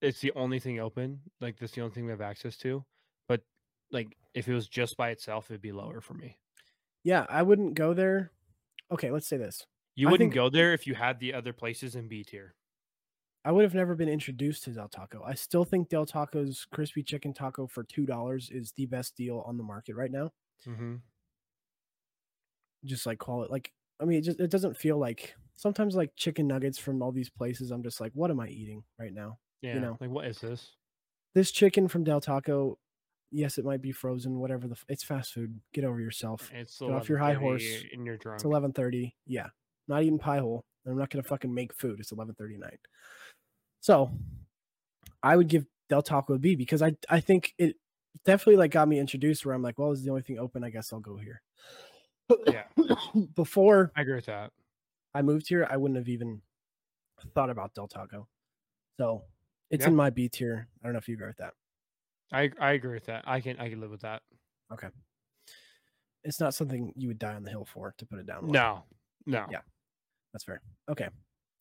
it's the only thing open. Like that's the only thing we have access to. But like if it was just by itself, it'd be lower for me. Yeah, I wouldn't go there. Okay, let's say this. You I wouldn't think- go there if you had the other places in B tier. I would have never been introduced to Del Taco. I still think Del Taco's crispy chicken taco for two dollars is the best deal on the market right now. Mm-hmm. Just like call it like I mean, it just it doesn't feel like sometimes like chicken nuggets from all these places. I'm just like, what am I eating right now? Yeah. you know. Like what is this? This chicken from Del Taco, yes, it might be frozen. Whatever the f- it's fast food. Get over yourself. It's Get off your high horse. and you're drunk. It's eleven thirty. Yeah, not eating pie hole. I'm not gonna fucking make food. It's eleven thirty night. So, I would give Del Taco a B because I I think it definitely like got me introduced where I'm like, well, this is the only thing open. I guess I'll go here. Yeah. Before I agree with that. I moved here, I wouldn't have even thought about Del Taco. So it's Yeah. in my B tier. I don't know if you agree with that. I I agree with that. I can I can live with that. Okay. It's not something you would die on the hill for to put it down. low. No. No. Yeah. that's fair. Okay,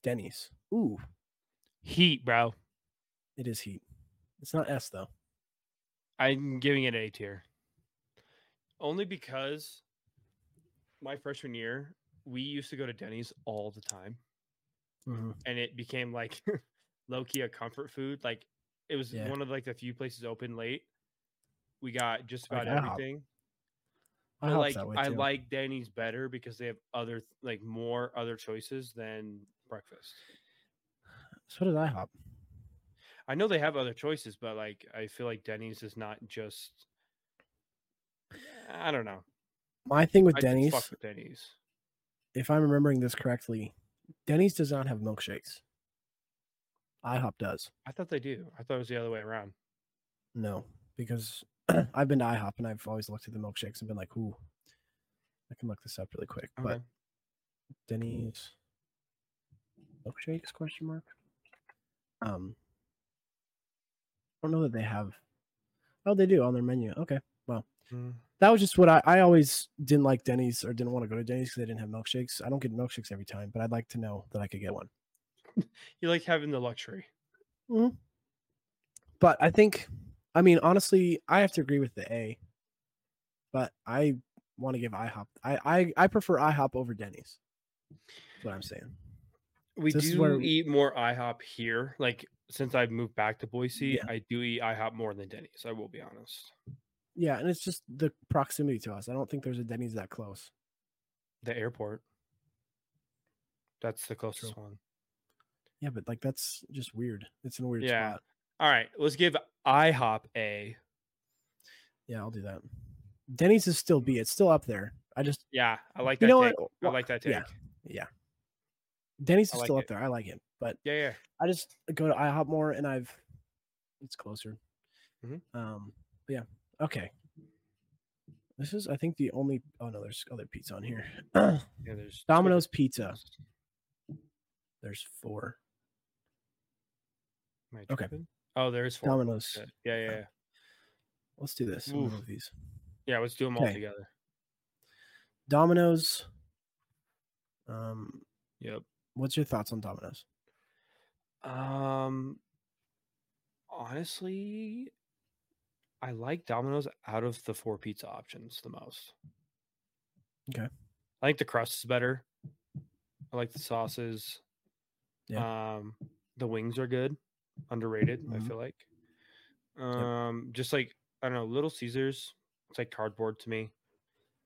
Denny's. Ooh, Heat, bro. it is heat. It's not S though. I'm giving it A tier. Only because my freshman year, we used to go to Denny's all the time, Mhm. and it became like low key a comfort food. Like it was Yeah. one of like the few places open late. We got just about IHOP. everything. I hope like I like Denny's better because they have other like more other choices than breakfast. So did IHOP. I know they have other choices, but like I feel like Denny's is not just. I don't know. My thing with I Denny's, fuck with Denny's. If I'm remembering this correctly, Denny's does not have milkshakes. IHOP does. I thought they do. I thought it was the other way around. No, because I've been to IHOP and I've always looked at the milkshakes and been like, "Ooh, I can look this up really quick." But Denny's milkshakes? Question mark. Um, I don't know that they have. Oh, they do on their menu. Okay, Mm. That was just what I, I always didn't like Denny's or didn't want to go to Denny's because they didn't have milkshakes. I don't get milkshakes every time, but I'd like to know that I could get one. You like having the luxury. Mm-hmm. But I think, I mean, honestly, I have to agree with the A. But I want to give IHOP. I, I I prefer IHOP over Denny's. That's what I'm saying. We This do where- eat more IHOP here. Like since I've moved back to Boise, Yeah. I do eat IHOP more than Denny's. I will be honest. Yeah, and it's just the proximity to us. I don't think there's a Denny's that close. The airport. That's the closest one. Yeah, but like that's just weird. It's in a weird Yeah. spot. All right, let's give IHOP A. Yeah, I'll do that. Denny's is still B. It's still up there. I just Yeah, I like You that know take. what? I like that take. yeah. yeah. Denny's is like still it. up there. I like it, but Yeah, yeah. I just go to IHOP more, and I've it's closer. Mhm. Um, but yeah, okay. This is, I think, the only. Oh no, there's other pizza on here. Yeah, there's Domino's Pizza. There's four. Okay. Oh, there's four. Domino's. Shit. Yeah, yeah, yeah. Let's do this. Oof. move these. Yeah, let's do them all together. Domino's. Um, Yep. what's your thoughts on Domino's? Um, honestly, I like Domino's out of the four pizza options the most. Okay. I think the crust is better. I like the sauces. Um, the wings are good, underrated. I Mhm. feel like. Um, just like I don't know, Little Caesars. It's like cardboard to me.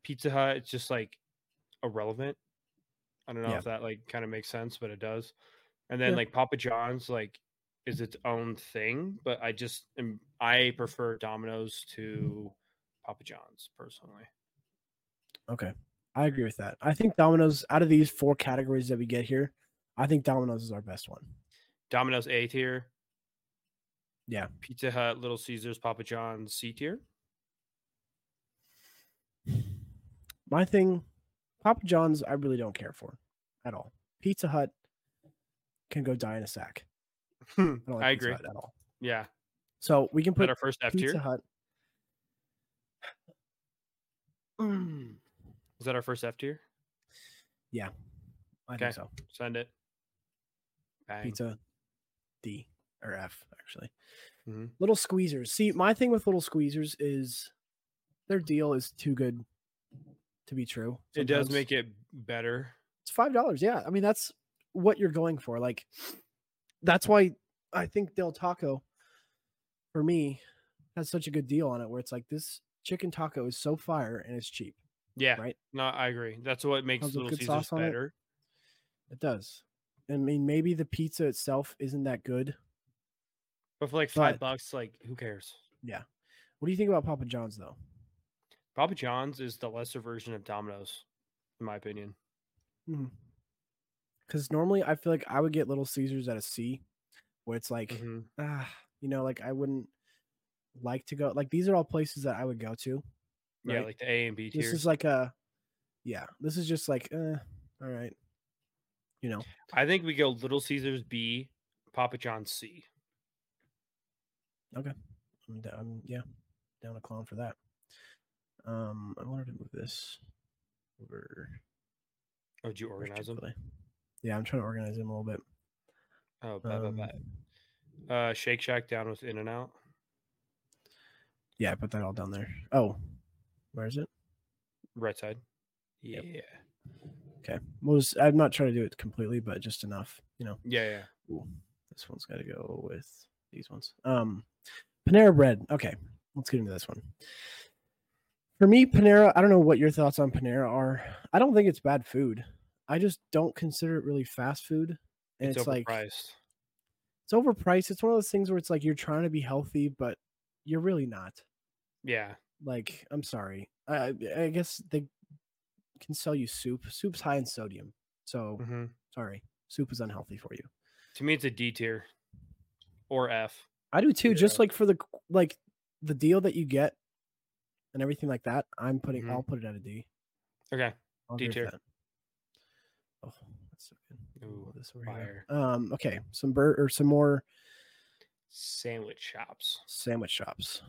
Pizza Hut, it's just like irrelevant. I don't know Yeah. if that like kind of makes sense, but it does. And then Yeah. like Papa John's like is its own thing, but I just am, I prefer Domino's to Papa John's personally. Okay. I agree with that. I think Domino's out of these four categories that we get here, I think Domino's is our best one. Domino's A tier, Yeah. Pizza Hut, Little Caesars, Papa John's C tier. My thing, Papa John's, I really don't care for at all. Pizza Hut can go die in a sack. I don't like I agree. At all. Yeah. So we can put our first F tier? Hut. Mm, Is that our first F tier? I Okay. think so. Send it. Bang. Pizza D or F actually. Mhm. Little squeezers. See, my thing with little squeezers is their deal is too good to be true. It does make it better. it's five dollars. Yeah, I mean that's what you're going for. Like that's why I think Del Taco for me has such a good deal on it. Where it's like this chicken taco is so fire and it's cheap. Yeah. Right. No, I agree. That's what makes Comes Little Caesars sauce on it. better. It does. I mean, maybe the pizza itself isn't that good. But for like five But- bucks, like who cares? Yeah. What do you think about Papa John's though? Papa John's is the lesser version of Domino's, in my opinion. Hmm. Because normally I feel like I would get Little Caesars at a C, where it's like, Mhm. ah, you know, like I wouldn't like to go. Like these are all places that I would go to. Yeah, like the A and B this tiers. is like a, yeah, this is just like, uh, all right, you know, I think we go Little Caesars B, Papa John's C. I'm, d- I'm yeah, down a clown for that. Um, I wanted to move this over. Oh, did you organize them? Chick-fil-A? Yeah, I'm trying to organize them a little bit. Oh, bad, Um, bad, bad. Uh, Shake Shack down with In-N-Out. Yeah, I put that all down there. Oh, where is it? Right side. Yeah. Yep. Okay. Well, just, I'm not trying to do it completely, but just enough. You know, Yeah, yeah. This one's got to go with these ones. Um, Panera Bread. Okay, let's get into this one. For me, Panera. I don't know what your thoughts on Panera are. I don't think it's bad food. I just don't consider it really fast food. And It's, it's, like it's overpriced. It's one of those things where it's like you're trying to be healthy, but you're really not. yeah. Like, I'm sorry. I I guess they can sell you soup. Soup's high in sodium, so hmm sorry. Soup is unhealthy for you. To me, it's a D tier or F. I do too. Just like for the like the deal that you get and everything like that. I'm putting. Mhm. I'll put it at a D. Okay. I'll D tier. Oh, that's so good. Ooh, this over here. Um. Okay. Some bur or some more Sandwich shops. sandwich shops.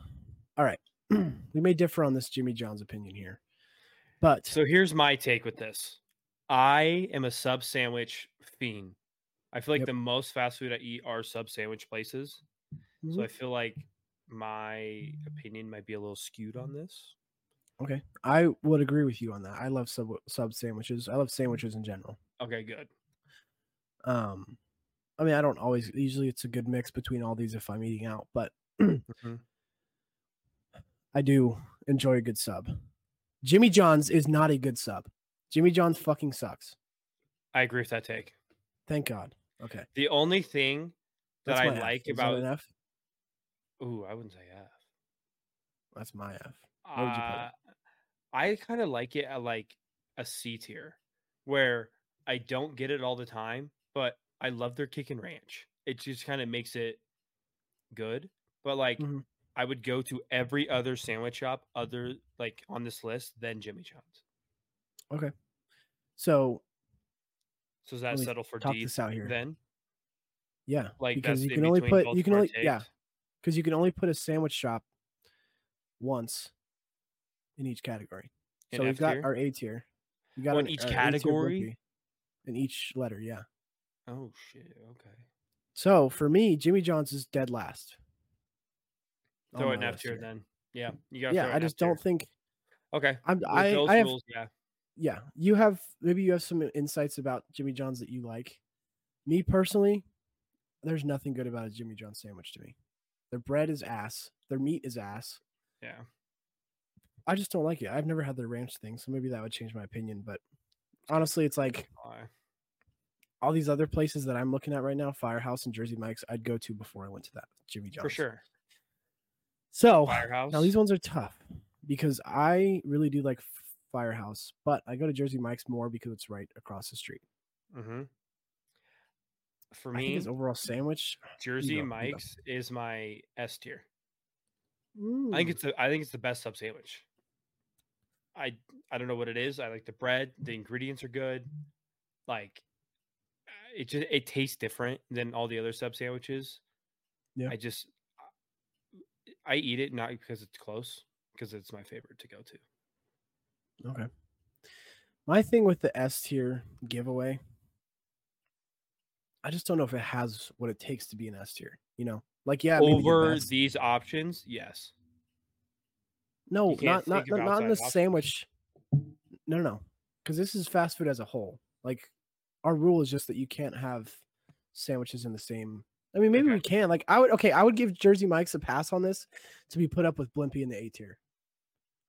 All right. we may differ on this Jimmy John's opinion here, but So here's my take with this. I am a sub sandwich fiend. I feel like Yep. the most fast food I eat are sub sandwich places. So Mhm. I feel like my opinion might be a little skewed on this. Okay, I would agree with you on that. I love sub sub sandwiches. I love sandwiches in general. Okay, good. Um, I mean, I don't always. Usually, it's a good mix between all these if I'm eating out, but Mhm. I do enjoy a good sub. Jimmy John's is not a good sub. Jimmy John's fucking sucks. I agree with that take. Thank God. Okay. The only thing that That's I F. like Is that an about F? ooh, I wouldn't say F. That's my F. Where would you put? Uh, I kind of like it at like a C tier, where I don't get it all the time, but I love their Kickin' Ranch. It just kind of makes it good. But like, Mhm. I would go to every other sandwich shop other like on this list than Jimmy John's. Okay. So So does that settle for D this out here. then? yeah, Like because you can only put you can only yeah because you can only put a sandwich shop once in each category. In so we've got our A tier. We got Oh, in an- each our A tier category? in each letter. Yeah. Oh shit. Okay. So for me, Jimmy John's is dead last. Throw it in F tier then. Yeah, you got. Yeah, I just don't think Okay. I'm. With I those I have rules, yeah. yeah, you have maybe you have some insights about Jimmy John's that you like. Me personally, there's nothing good about a Jimmy John's sandwich to me. Their bread is ass. Their meat is ass. Yeah. I just don't like it. I've never had the ranch thing, so maybe that would change my opinion. But honestly, it's like all these other places that I'm looking at right now, Firehouse and Jersey Mike's, I'd go to before I went to that Jimmy John's. For sure. So Firehouse. now these ones are tough because I really do like Firehouse, but I go to Jersey Mike's more because it's right across the street. hmm For me, his overall sandwich. Jersey you go. Mike's is my S tier. I think it's the I think it's the best sub sandwich. I I don't know what it is. I like the bread. The mm. ingredients are good. Like it just it tastes different than all the other sub sandwiches. Yeah. I just I eat it not because it's close, because it's my favorite to go to. okay. My thing with the S tier giveaway, I just don't know if it has what it takes to be an S tier. You know, like yeah, maybe the Over these options, yes. No, not not not, not in the sandwich. No, no, no, because this is fast food as a whole. Like our rule is just that you can't have sandwiches in the same. I mean, maybe Okay. we can. Like I would. Okay, I would give Jersey Mike's a pass on this to be put up with Blimpie in the A tier.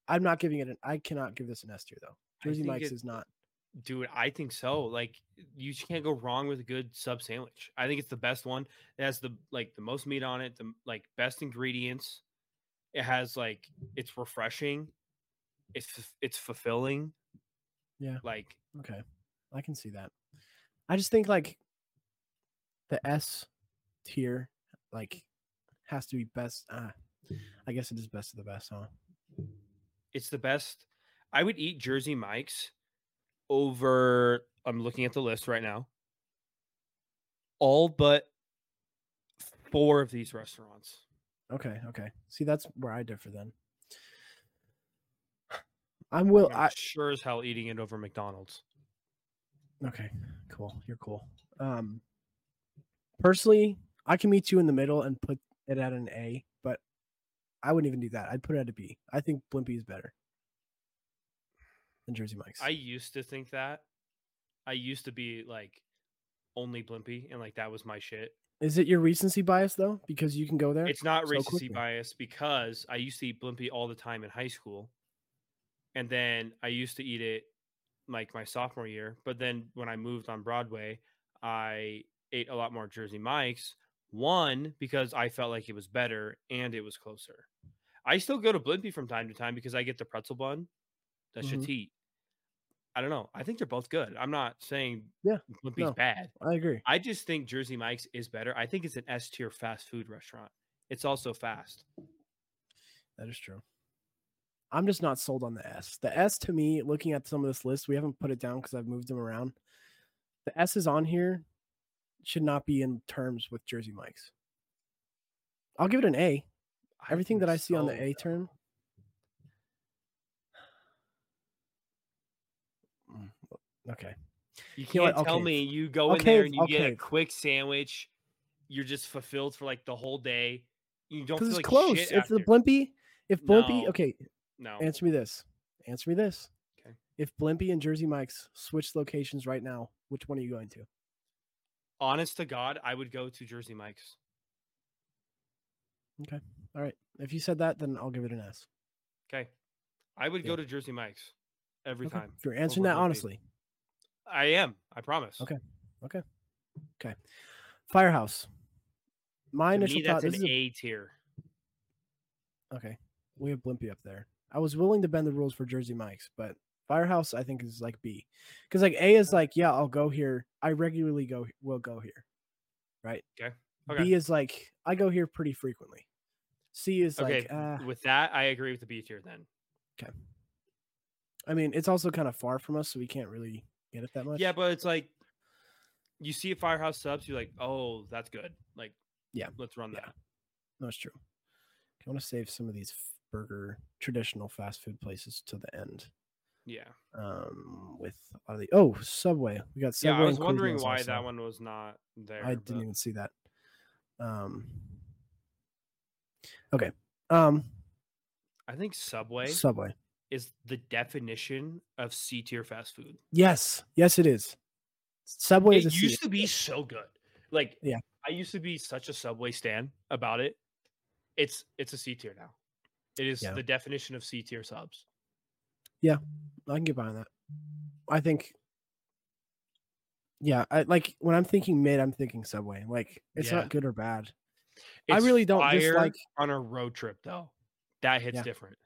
I'm not giving it an. I cannot give this an S tier though. Jersey Mike's it- is not. Dude, I think so. Like you just can't go wrong with a good sub sandwich. I think it's the best one. It has the like the most meat on it, the like best ingredients. It has like it's refreshing. It's it's fulfilling. Yeah. Like Okay, I can see that. I just think like the S tier, like, has to be best. Ah, I guess it is best of the best, huh? it's the best. I would eat Jersey Mike's over I'm looking at the list right now. All but four of these restaurants. Okay, okay. See, that's where I differ then. I'm will. I'm I sure as hell eating it over McDonald's. okay. Cool. You're cool. Um, personally, I can meet you in the middle and put it at an A, but I wouldn't even do that. I'd put it at a B. I think Blimpie is better than Jersey Mike's. I used to think that. I used to be like only Blimpie, and like that was my shit. Is it your recency bias though? Because you can go there. It's not so recency quickly. bias because I used to eat Blimpie all the time in high school, and then I used to eat it like my sophomore year. But then when I moved on Broadway, I ate a lot more Jersey Mike's. One because I felt like it was better and it was closer. I still go to Blimpie from time to time because I get the pretzel bun. That shit's Mhm. I don't know. I think they're both good. I'm not saying Yeah, Blimpie's no. bad. I agree. I just think Jersey Mike's is better. I think it's an S tier fast food restaurant. It's also fast. That is true. I'm just not sold on the S. The S to me, looking at some of this list, we haven't put it down because I've moved them around. The S is on here should not be in terms with Jersey Mike's. I'll give it an A. Everything that I see on the A term. You Okay. You can't what? tell Okay, me you go in okay, there and you get a quick sandwich. You're just fulfilled for like the whole day. You don't Because feel it's like close. shit If the after. Blimpie, if Blimpie, No. okay, no. answer me this. Answer me this. Okay. If Blimpie and Jersey Mike's switch locations right now, which one are you going to? Honest to God, I would go to Jersey Mike's. Okay. All right. If you said that, then I'll give it an S. Okay. I would Yeah. go to Jersey Mike's every Okay. time. If you're answering that honestly. I am. I promise. Okay. Okay. Okay. Firehouse. My To initial me, thought that's an is a- tier. okay. We have Blimpie up there. I was willing to bend the rules for Jersey Mike's, but Firehouse I think is like B. Because like A is like, yeah, I'll go here. I regularly go will go here. Right? Okay. Okay. B is like I go here pretty frequently. C is Okay. like uh, With that, I agree with the B tier then. Okay. I mean, it's also kind of far from us, so we can't really get it that much. Yeah, but it's like you see a firehouse subs, you're like, oh, that's good. Like, Yeah, let's run yeah. that. That's true. I want to save some of these burger traditional fast food places to the end. Yeah. Um, with a lot of the oh Subway, we got Subway. Yeah, I was wondering why also. that one was not there. I but- didn't even see that. Um. Okay. Um. I think Subway Subway. Is the definition of C tier fast food. Yes. Yes, it is. Subway is a It C. used to be so good. Like, Yeah. I used to be such a Subway stan about it. It's it's a C tier now. It is Yeah. the definition of C tier subs. Yeah, I can get behind that. I think. Yeah, I like when I'm thinking mid, I'm thinking Subway. Like it's Yeah. not good or bad. I really don't dislike- on a road trip though. That hits Yeah. different.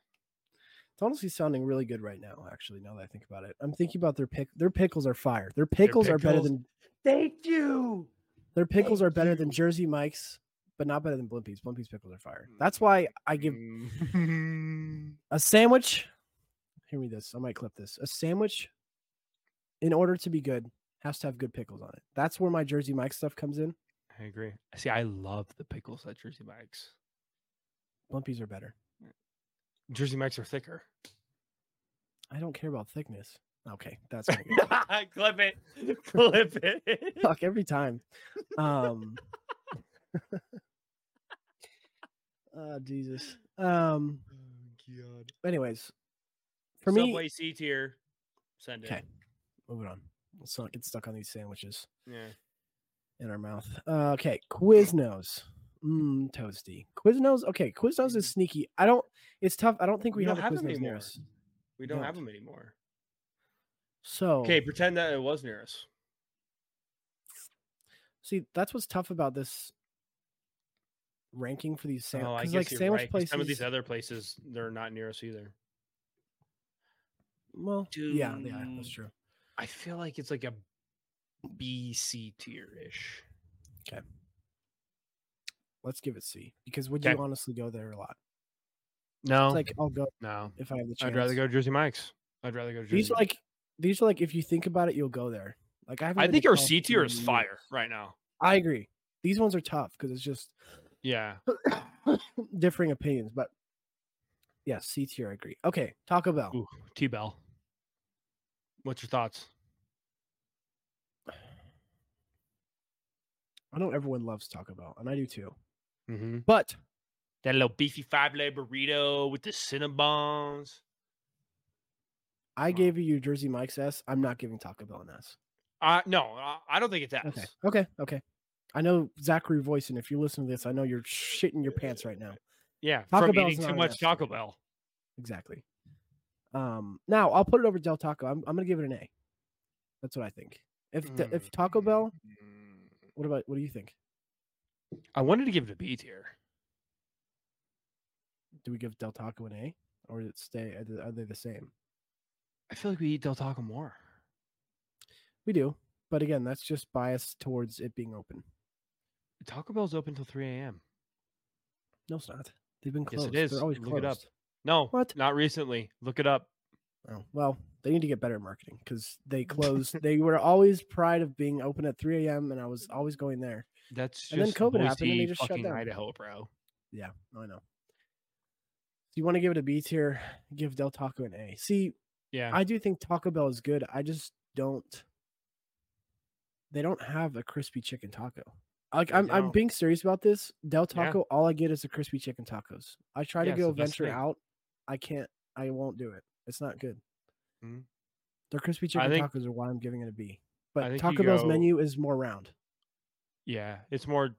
It's honestly sounding really good right now. Actually, now that I think about it, I'm thinking about their pick. Their pickles are fire. Their pickles, are better than Thank you. their pickles Thank are better than. Jersey Mike's, but not better than Blimpie's. Blimpie's pickles are fire. Mm. That's why I give Mm. a sandwich. Hear me this. I might clip this. A sandwich, in order to be good, has to have good pickles on it. That's where my Jersey Mike stuff comes in. I agree. See, I love the pickles at Jersey Mike's. Blimpies are better. Jersey Mike's are thicker. I don't care about thickness. Okay, that's gonna Clip it. Clip it. fuck every time. Um. oh Jesus. Um. God. Anyways, for me, Subway C tier. Send it. Okay. moving on. Let's not get stuck on these sandwiches Yeah. in our mouth. Uh, okay, Quiznos. Mmm, toasty. Quiznos. Okay, Quiznos is mm-hmm. sneaky. I don't. It's tough. I don't think we, We have don't a have Quiznos near us. We don't, have them anymore. So Okay, pretend that it was near us. see, that's what's tough about this ranking for these Oh, I sandwiches. guess like sandwich right. places. Some of these other places, they're not near us either. well, yeah, yeah, that's true. I feel like it's like a B C tier ish. Let's give it C because would Okay. you honestly go there a lot? No, It's like I'll go no. if I have the chance. I'd rather go to Jersey Mike's. I'd rather go to Jersey. These are like these are like if you think about it, you'll go there. Like I. I think our California C tier is fire right now. I agree. These ones are tough because it's just Yeah. differing opinions, but yeah, C tier. I agree. Okay, Taco Bell. Ooh, T Bell. What's your thoughts? I know everyone loves Taco Bell, and I do too. Mm-hmm. But That little beefy five layer burrito with the Cinnabons. I gave you Jersey Mike's S. I'm not giving Taco Bell an S. Uh, no, I- don't think it's S. Okay. Okay. Okay. I know Zachary Voice, and if you're listening to this, I know you're shitting your pants right now. Yeah, Taco from Bell's eating too much S. Taco Bell. Exactly. Um, now I'll put it over Del Taco. I'm, I'm gonna give it an A. That's what I think. If the, if Taco Bell, Mm. what about what do you think? I wanted to give it a B tier. Do we give Del Taco an A, or did it stay? Are they, the same? I feel like we eat Del Taco more. We do, but again, that's just biased towards it being open. Taco Bell's open till 3 a.m. No, it's not. They've been Yes, it closed. is. They're always Look closed. it up. No, What? not recently. Look it up. Oh, well, they need to get better at marketing because they closed. they were always pride of being open at 3 a.m. and I was always going there. That's And then just COVID happened and they just shut down. Idaho, bro. Yeah, I know. Do you want to give it a B tier? Give Del Taco an A. See, Yeah, I do think Taco Bell is good. I just don't. They don't have a crispy chicken taco. Like I'm, I'm being serious about this. Del Yeah. Taco, all I get is the crispy chicken tacos. I try to it's go venture out. I can't. I won't do it. It's not good. Mhm. Their crispy chicken think- tacos are why I'm giving it a B. But Taco Bell's go- menu is more round. Yeah. It's more.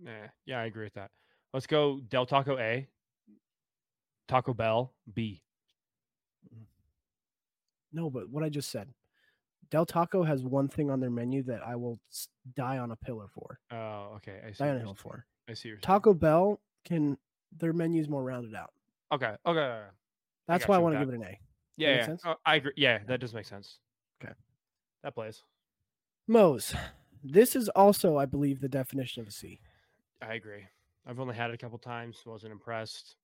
Nah, yeah, I agree with that. Let's go Del Taco A. Taco Bell B. Mm. No, but what I just said, Del Taco has one thing on their menu that I will die on a pillar for. Oh, okay. I see. Die on a hill for. I see. Taco Bell can their menu's more rounded out. Okay. Okay. That's got why I want to give it an A. Yeah. yeah. Oh, I agree. Yeah, that does make sense. Okay. That plays. Moe's. This is also, I believe, the definition of a C. I agree. I've only had it a couple times. Wasn't impressed.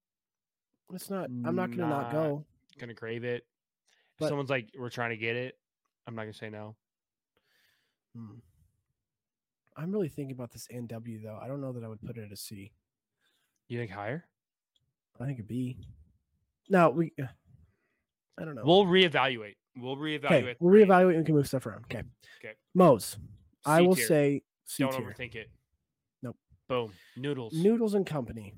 It's not. I'm not gonna not Not- go. Gonna crave it. If someone's like, "We're trying to get it," I'm not gonna say no. Hmm. I'm really thinking about this NW though. I don't know that I would put it at a C. You think higher? I think a B. No, we. uh, I don't know. We'll reevaluate. We'll reevaluate. okay, we'll reevaluate and we can move stuff around. Okay. Okay. Moe's. I will tier. say C Don't overthink it. Nope. Boom. Noodles. Noodles and Company.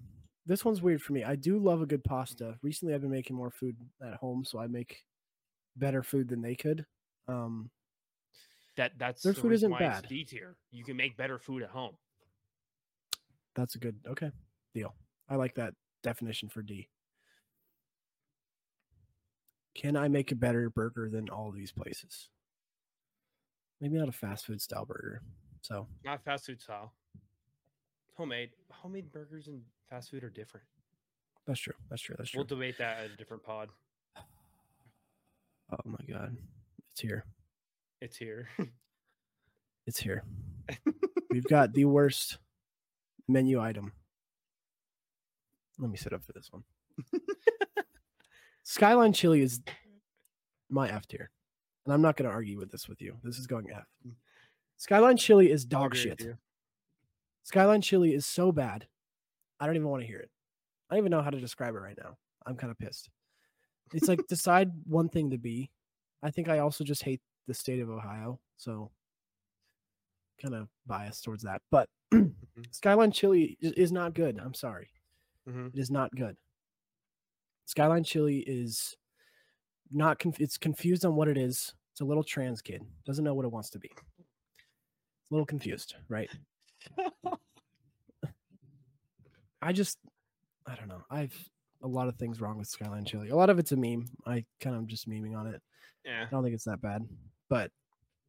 This one's weird for me. I do love a good pasta. Recently, I've been making more food at home, so I make better food than they could. Um, that that's Their the food isn't bad. D tier. You can make better food at home. that's a good okay deal. I like that definition for D. Can I make a better burger than all these places? Maybe not a fast food style burger. So Not fast food style. Homemade. Homemade burgers and fast food are different. that's true. That's true. That's true. We'll debate that at a different pod. oh my god, it's here. It's here. It's here. We've got the worst menu item. Let me sit up for this one. Skyline chili is my F tier. And I'm not going to argue with this with you. This is going F. Skyline chili is dog shit. Skyline chili is so bad. I don't even want to hear it. I don't even know how to describe it right now. I'm kind of pissed. It's like decide one thing to be. I think I also just hate the state of Ohio, so kind of biased towards that. But Skyline chili is, not good. I'm sorry. Mhm. It is not good. Skyline chili is not conf- it's confused on what it is. It's a little trans kid. Doesn't know what it wants to be. It's a little confused, right? I just I don't know. I've a lot of things wrong with Skyline chili. A lot of it's a meme. I kind of just memeing on it. yeah. I don't think it's that bad. But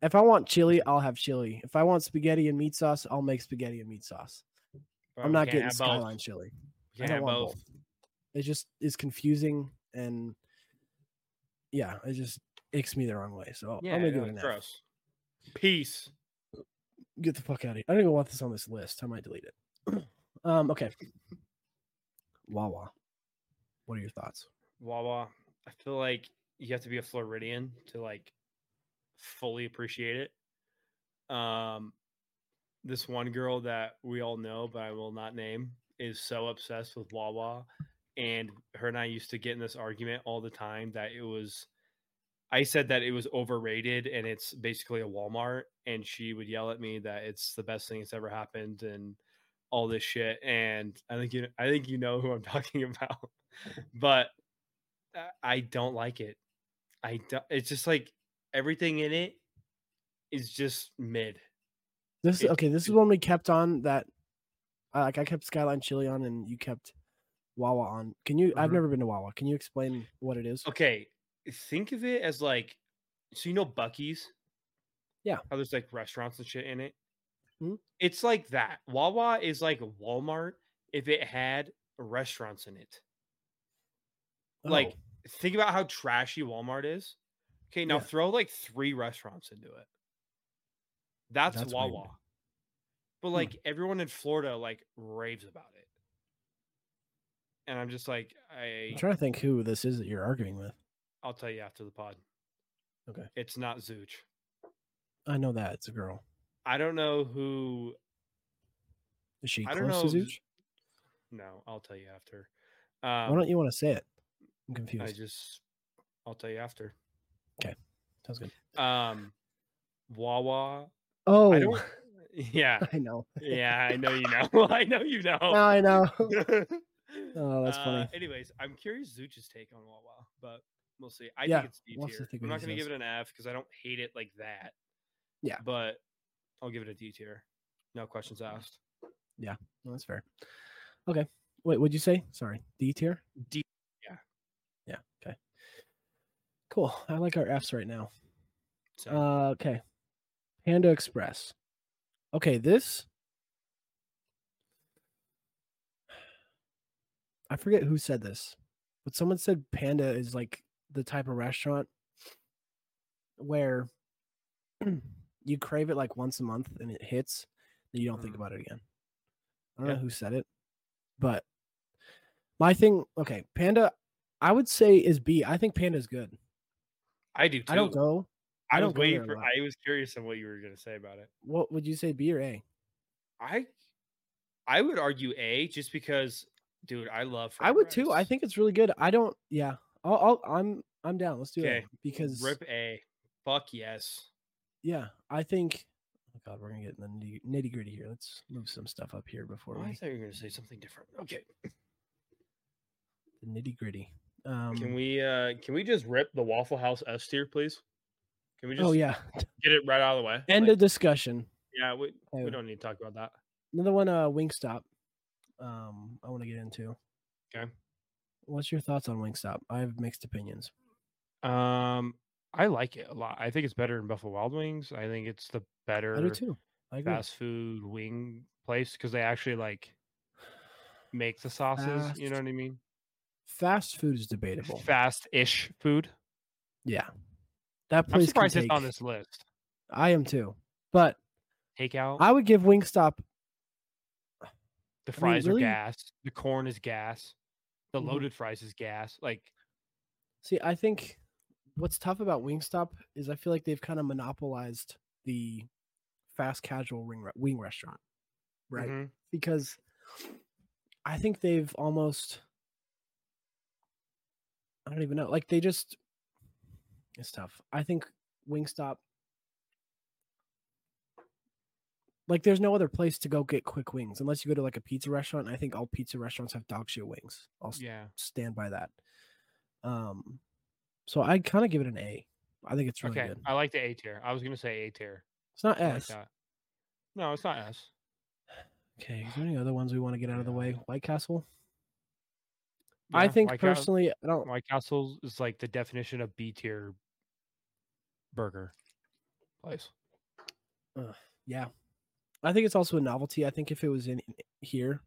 if I want chili, I'll have chili. If I want spaghetti and meat sauce, I'll make spaghetti and meat sauce. But I'm not getting have both. Skyline chili. I don't want both. both. It just is confusing and yeah, it just icks me the wrong way. So Yeah, I'm gonna give it gross. Peace. Get the fuck out of here. I don't even want this on this list. I might delete it. um, okay. Wawa. What are your thoughts? Wawa. I feel like you have to be a Floridian to like fully appreciate it. Um, this one girl that we all know, but I will not name, is so obsessed with Wawa, and her and I used to get in this argument all the time that it was. I said that it was overrated and it's basically a Walmart, and she would yell at me that it's the best thing that's ever happened and all this shit. And I think you, I think you know who I'm talking about, but I- don't like it. I don't, it's just like everything in it is just mid. This It- okay, this is when we kept on that uh, like I kept Skyline Chili on and you kept Wawa on. Can you I've Mhm. never been to Wawa. Can you explain what it is? Okay, think of it as like so you know Buc-ee's. Yeah. How there's like restaurants and shit in it. Mhm. It's like that. Wawa is like Walmart if it had restaurants in it. Like Oh, think about how trashy Walmart is. Okay, now Yeah. throw like three restaurants into it. That's, That's weird. Wawa. But Hmm. like everyone in Florida like raves about it. And I'm just like, I I'm trying to think who this is that you're arguing with. I'll tell you after the pod. Okay. It's not Zooch. I know that it's a girl. I don't know who Is she I don't close to know Zooch? no, I'll tell you after. Why Um don't you want to say it? I'm confused. I just I'll tell you after. Okay, sounds good. Um Wawa. Oh, I don't yeah. I know. Yeah, I know you know. I know you know. Now I know. Oh, that's Uh, funny. Anyways, I'm curious Zuch's take on Wawa, but we'll see. I Yeah, think it's D tier. I'm not going to give it an F because I don't hate it like that. Yeah. but I'll give it a D tier. No questions asked. No, that's fair. Okay. Wait, what'd you say? Sorry. D tier? D. Yeah. Yeah. Okay. Cool. I like our Fs right now. So Uh, okay. Panda Express. Okay, this. I forget who said this, but someone said Panda is like the type of restaurant where you crave it like once a month and it hits, and you don't think Mhm. about it again. I don't Yeah. know who said it, but my thing, okay, Panda, I would say is B. I think Panda is good. I do too. I don't go. I I don't was waiting for. I was curious on what you were going to say about it. What would you say, B or A? I, I would argue A, just because, dude, I love. I would too. I think it's really good. I don't. Yeah, I'll. I'll I'm. I'm down. Let's do Okay, it because rip A. Fuck yes. yeah, I think. Oh God, we're gonna get in the nitty gritty here. Let's move some stuff up here before Oh, I thought you were going to say something different. Okay. the nitty gritty. Um, Can we uh can we just rip the Waffle House S tier, please? Can we just oh yeah, get it right out of the way? end Like, of discussion. yeah, we, Oh. we don't need to talk about that. Another one. Uh, Wingstop. Um, I want to get into. Okay. What's your thoughts on Wingstop? I have mixed opinions. Um, I like it a lot. I think it's better than Buffalo Wild Wings. I think it's the I do better too. I agree. fast food wing place because they actually like make the sauces. You know what I mean? Fast food is debatable. Fast-ish food. Yeah, that I'm place. can surprised it's on this list. I am too, but Takeout. I would give Wingstop. The mean, fries really- are gas. The corn is gas. The Mhm. loaded fries is gas. Like See, I think what's tough about Wingstop is I feel like they've kind of monopolized the fast casual wing re- wing restaurant, right? mhm. Because I think they've almost I don't even know. Like they just it's tough. I think Wingstop like there's no other place to go get quick wings unless you go to like a pizza restaurant. I think all pizza restaurants have dog shit wings. I'll Yeah. stand by that. Um, so I kind of give it an A. I think it's really okay. good. I like the A tier. I was gonna say A tier. It's not I like S. No, it's not S. Okay, is there any other ones we want to get out of the way? White Castle. I think White personally, I don't. White Castle is like the definition of B tier burger place. Uh, Yeah, I think it's also a novelty. I think if it was in here,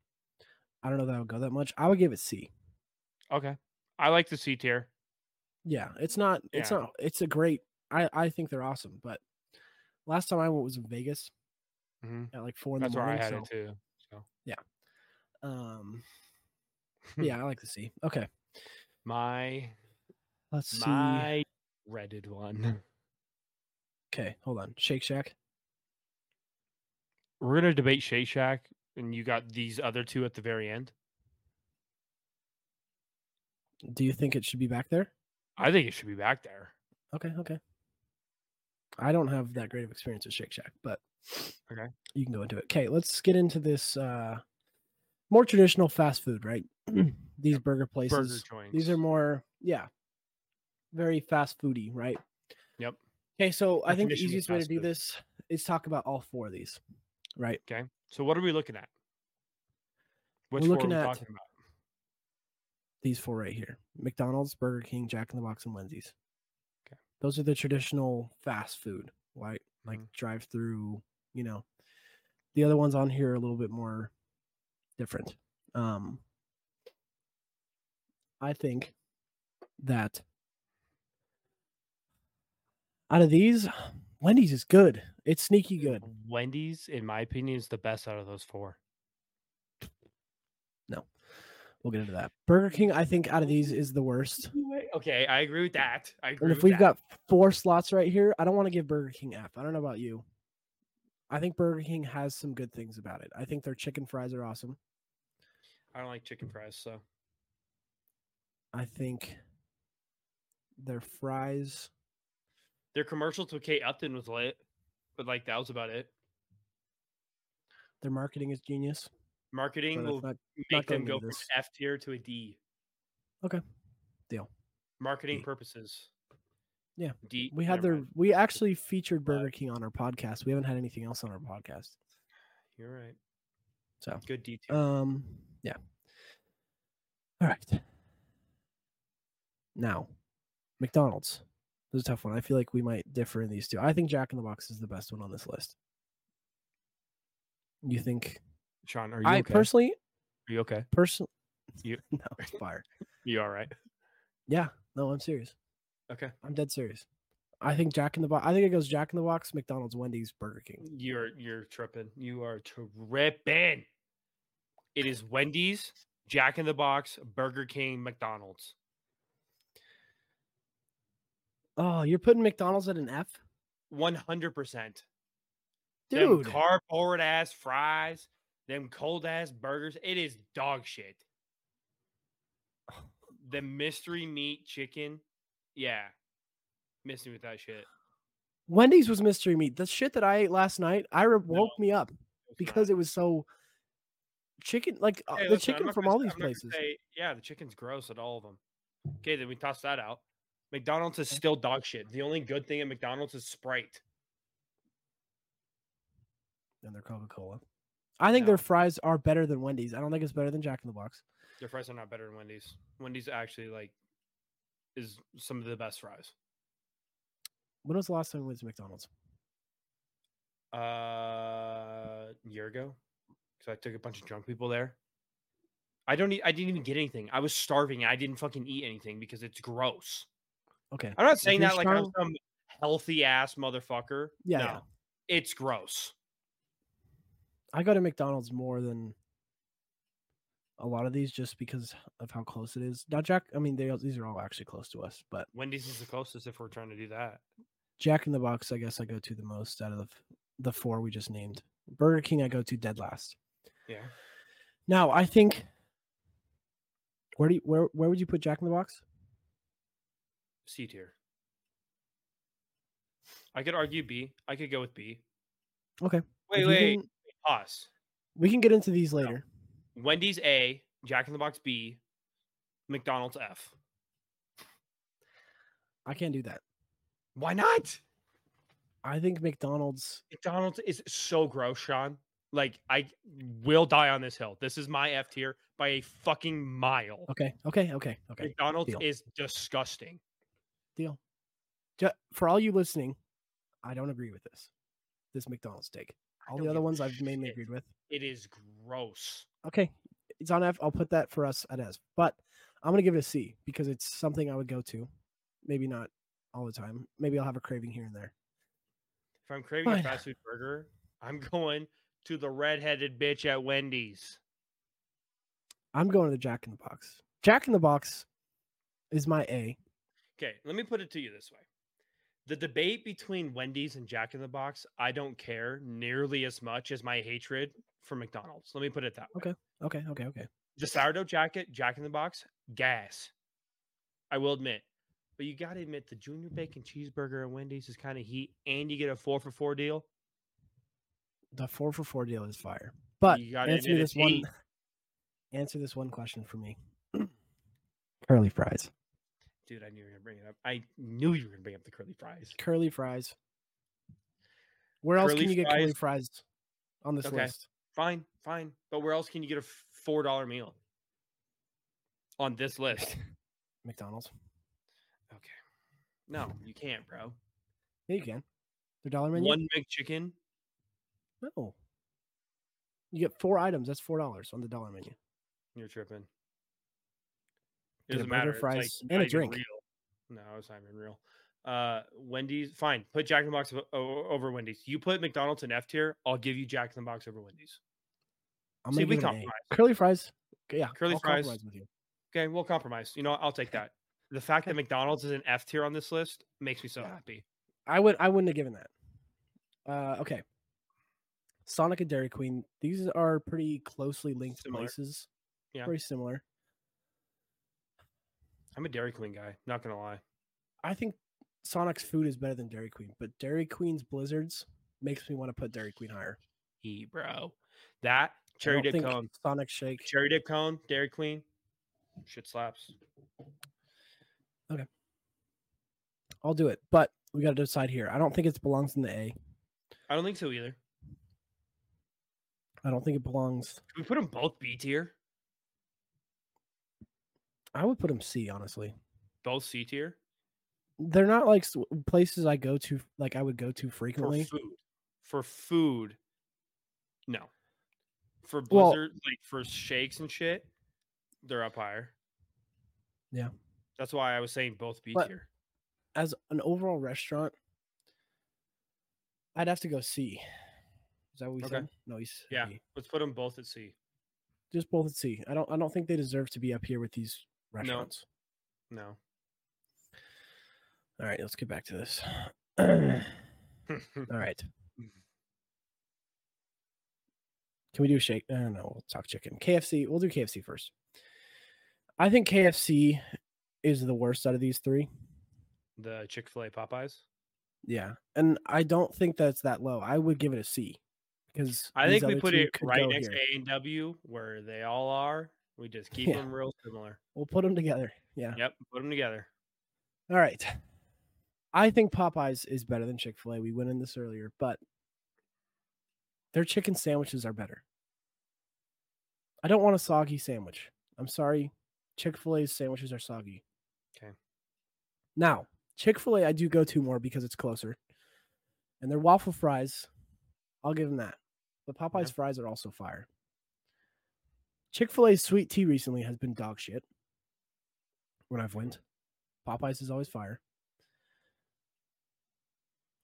I don't know that I would go that much. I would give it C. Okay. I like the C tier. Yeah, it's not. It's Yeah. not. It's a great. I I think they're awesome. But last time I went was in Vegas hmm at like four in That's the where I morning. had so, it too. So Um, yeah, I like the C. Okay, my let's see. my Reddit one. Okay, hold on. Shake Shack. We're gonna debate Shake Shack, and you got these other two at the very end. Do you think it should be back there? I think it should be back there. Okay, okay. I don't have that great of experience with Shake Shack, but Okay. you can go into it. Okay, let's get into this uh more traditional fast food, right? These burger places. Burger joints. These are more, yeah, very fast foody, right? Yep. Okay, so I think the easiest way to do food. this is talk about all four of these, right? Okay. So what are we looking at? Which We're looking are we at- talking about? These four right here: McDonald's, Burger King, Jack in the Box, and Wendy's. Okay. Those are the traditional fast food, right? Like Mhm. drive-through. You know, the other ones on here are a little bit more different. Um, I think that out of these, Wendy's is good. It's sneaky good. Wendy's, in my opinion, is the best out of those four. No, We'll get into that. Burger King, I think, out of these is the worst. Okay, I agree with that. I agree And if we've that. got four slots right here, I don't want to give Burger King F. I don't know about you. I think Burger King has some good things about it. I think their chicken fries are awesome. I don't like chicken fries, so I think their fries. Their commercial with Kate Upton was lit, but like that was about it. Their marketing is genius. Marketing will not- make them go from. F tier to a D. Okay. Deal. Marketing D. purposes. Yeah, D. we had their. mind. We actually featured Burger King on our podcast. We haven't had anything else on our podcast. You're right. So, Good detail. um, yeah. All right. Now, McDonald's. This is a tough one. I feel like we might differ in these two. I think Jack in the Box is the best one on this list. You think? Sean, are you I okay? personally, are you okay? person, You- no, it's fire. You all right? Yeah, no, I'm serious. Okay. I'm dead serious. I think Jack in the Box. I think it goes Jack in the Box, McDonald's, Wendy's, Burger King. You're you're tripping. You are tripping. It is Wendy's, Jack in the Box, Burger King, McDonald's. Oh, you're putting McDonald's at an F, One hundred percent. dude. Them cardboard ass fries, them cold ass burgers. It is dog shit. The mystery meat chicken. Yeah. Miss me with that shit. Wendy's was mystery meat. The shit that I ate last night, I re- woke me up because not. it was so chicken. Like uh, Hey, the listen, chicken from gonna all these I'm not gonna places. say- yeah, the chicken's gross at all of them. Okay, then we toss that out. McDonald's is still dog shit. The only good thing at McDonald's is Sprite. and their Coca Cola. I think their fries are better than Wendy's. I don't think it's better than Jack in the Box. Their fries are not better than Wendy's. Wendy's actually like is some of the best fries. When was the last time we went to McDonald's? Uh, year ago, because I took a bunch of drunk people there. I don't. Eat, I didn't even get anything. I was starving. I didn't fucking eat anything because it's gross. Okay. I'm not saying that like I'm some healthy ass motherfucker. Yeah, no, yeah. it's gross. I go to McDonald's more than a lot of these just because of how close it is. Now, Jack, I mean, they these are all actually close to us, but Wendy's is the closest if we're trying to do that. Jack in the Box, I guess I go to the most out of the, the four we just named. Burger King, I go to dead last. Yeah. Now, I think where do you, where where would you put Jack in the Box? C tier. I could argue B. I could go with B. Okay. Wait, wait. can- Pause. we can get into these later. Wendy's A, Jack in the Box B, McDonald's F. I can't do that. Why not? I think McDonald's. McDonald's is so gross, Sean. Like I will die on this hill. This is my F tier by a fucking mile. Okay. Okay. Okay. Okay. McDonald's deal. is disgusting. Deal. For all you listening, I don't agree with this. This McDonald's steak. I All the other ones I've mainly shit. agreed with. It is gross. Okay, it's on F. I'll put that for us at S. But I'm gonna give it a C because it's something I would go to. Maybe not all the time. Maybe I'll have a craving here and there. If I'm craving a fast food burger, I'm going to the redheaded bitch at Wendy's. I'm going to the Jack in the Box. Jack in the Box is my A. Okay, let me put it to you this way. The debate between Wendy's and Jack in the Box, I don't care nearly as much as my hatred for McDonald's. Let me put it that way. Okay. Okay. Okay. Okay. The sourdough jacket, Jack in the Box, gas. I will admit. But you got to admit the junior bacon cheeseburger at Wendy's is kind of heat and you get a 4 for 4 deal. The four for four deal is fire. But answer this one. Answer this one question for me. Curly fries. Dude, I knew you were to bring it up. I knew you were to bring up the curly fries. Curly fries. Where else Curly can you get curly fries- fries on this Okay. list? Fine, fine. But where else can you get a $4 meal? On this list. McDonald's. Okay. No, you can't, bro. Yeah, you can. The dollar menu. One McChicken. No. You get four items. That's four dollars on the dollar menu. You're tripping. Doesn't matter. it's, like, fries, and a drink. Real. No, it's not even real. Uh, Wendy's, fine. Put Jack in the Box over Wendy's. You put McDonald's in F tier. I'll give you Jack in the Box over Wendy's. I'm See, we give it an A. compromise. Curly fries. Okay, yeah, Curly I'll fries. Okay, we'll compromise. You know. I'll take that. The fact that McDonald's is an F tier on this list makes me so Yeah. happy. I would. I wouldn't have given that. Uh, okay. Sonic and Dairy Queen. These are pretty closely linked Similar. places. Yeah. Very similar. I'm a Dairy Queen guy. Not gonna lie. I think Sonic's food is better than Dairy Queen, but Dairy Queen's blizzards makes me want to put Dairy Queen higher. E bro, that cherry dip cone, Sonic Shake. cherry dip cone, Dairy Queen, shit slaps. Okay, I'll do it, but we got to decide here. I don't think it belongs in the A. I don't think so either. I don't think it belongs. Can we put them both B tier? I would put them C. Honestly, Both C tier they're not like places I go to. Like I would go to for frequently. food. For food, no. For Well- blizzard, like for shakes and shit, they're up higher. Yeah. that's why I was saying both B tier. As an overall restaurant, I'd have to go C. Is that what we Okay. said? No, he's Yeah, B. let's put them both at C. Just both at C. I don't. I don't think they deserve to be up here with these restaurants. No. All right, let's get back to this. All right. Mm-hmm. Can we do a shake? I don't know. We'll talk chicken. KFC. We'll do KFC first. I think KFC is the worst out of these three. the Chick Fil A Popeyes. Yeah, and I don't think that's that low. I would give it a C because I think we put it right next here. to A&W where they all are. We just keep Yeah. them real similar. We'll put them together. Yeah. Yep, put them together. All right. I think Popeyes is better than Chick Fil A. We went in this earlier, but their chicken sandwiches are better. I don't want a soggy sandwich. I'm sorry. Chick Fil A's sandwiches are soggy. Okay. Now, Chick fil A, I do go to more because it's closer. And their waffle fries, I'll give them that. But Popeye's Yeah. fries are also fire. Chick fil A's sweet tea recently has been dog shit when I've went. Popeye's is always fire.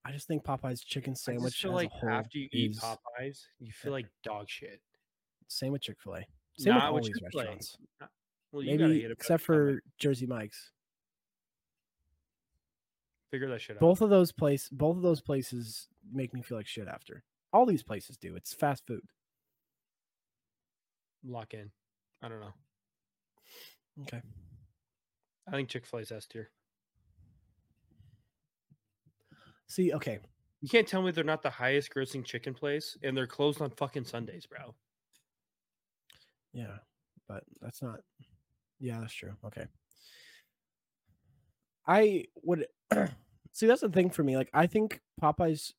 I just think Popeye's chicken I sandwich feel like after you eat Popeyes, you feel eh like dog shit. same with Chick fil A. Same with Not all with these Chick-fil-A. restaurants. Not- Well, you gotta Maybe except for Jersey Mike's. figure that shit out. Both of those place both of those places make me feel like shit after. All these places do. It's fast food. Lock in. I don't know. Okay. I think Chick Fil A's S tier. See, okay. You can't tell me they're not the highest grossing chicken place and they're closed on fucking Sundays, bro. Yeah, but that's not Yeah, that's true. Okay. I would see that's the thing for me. Like I think Popeye's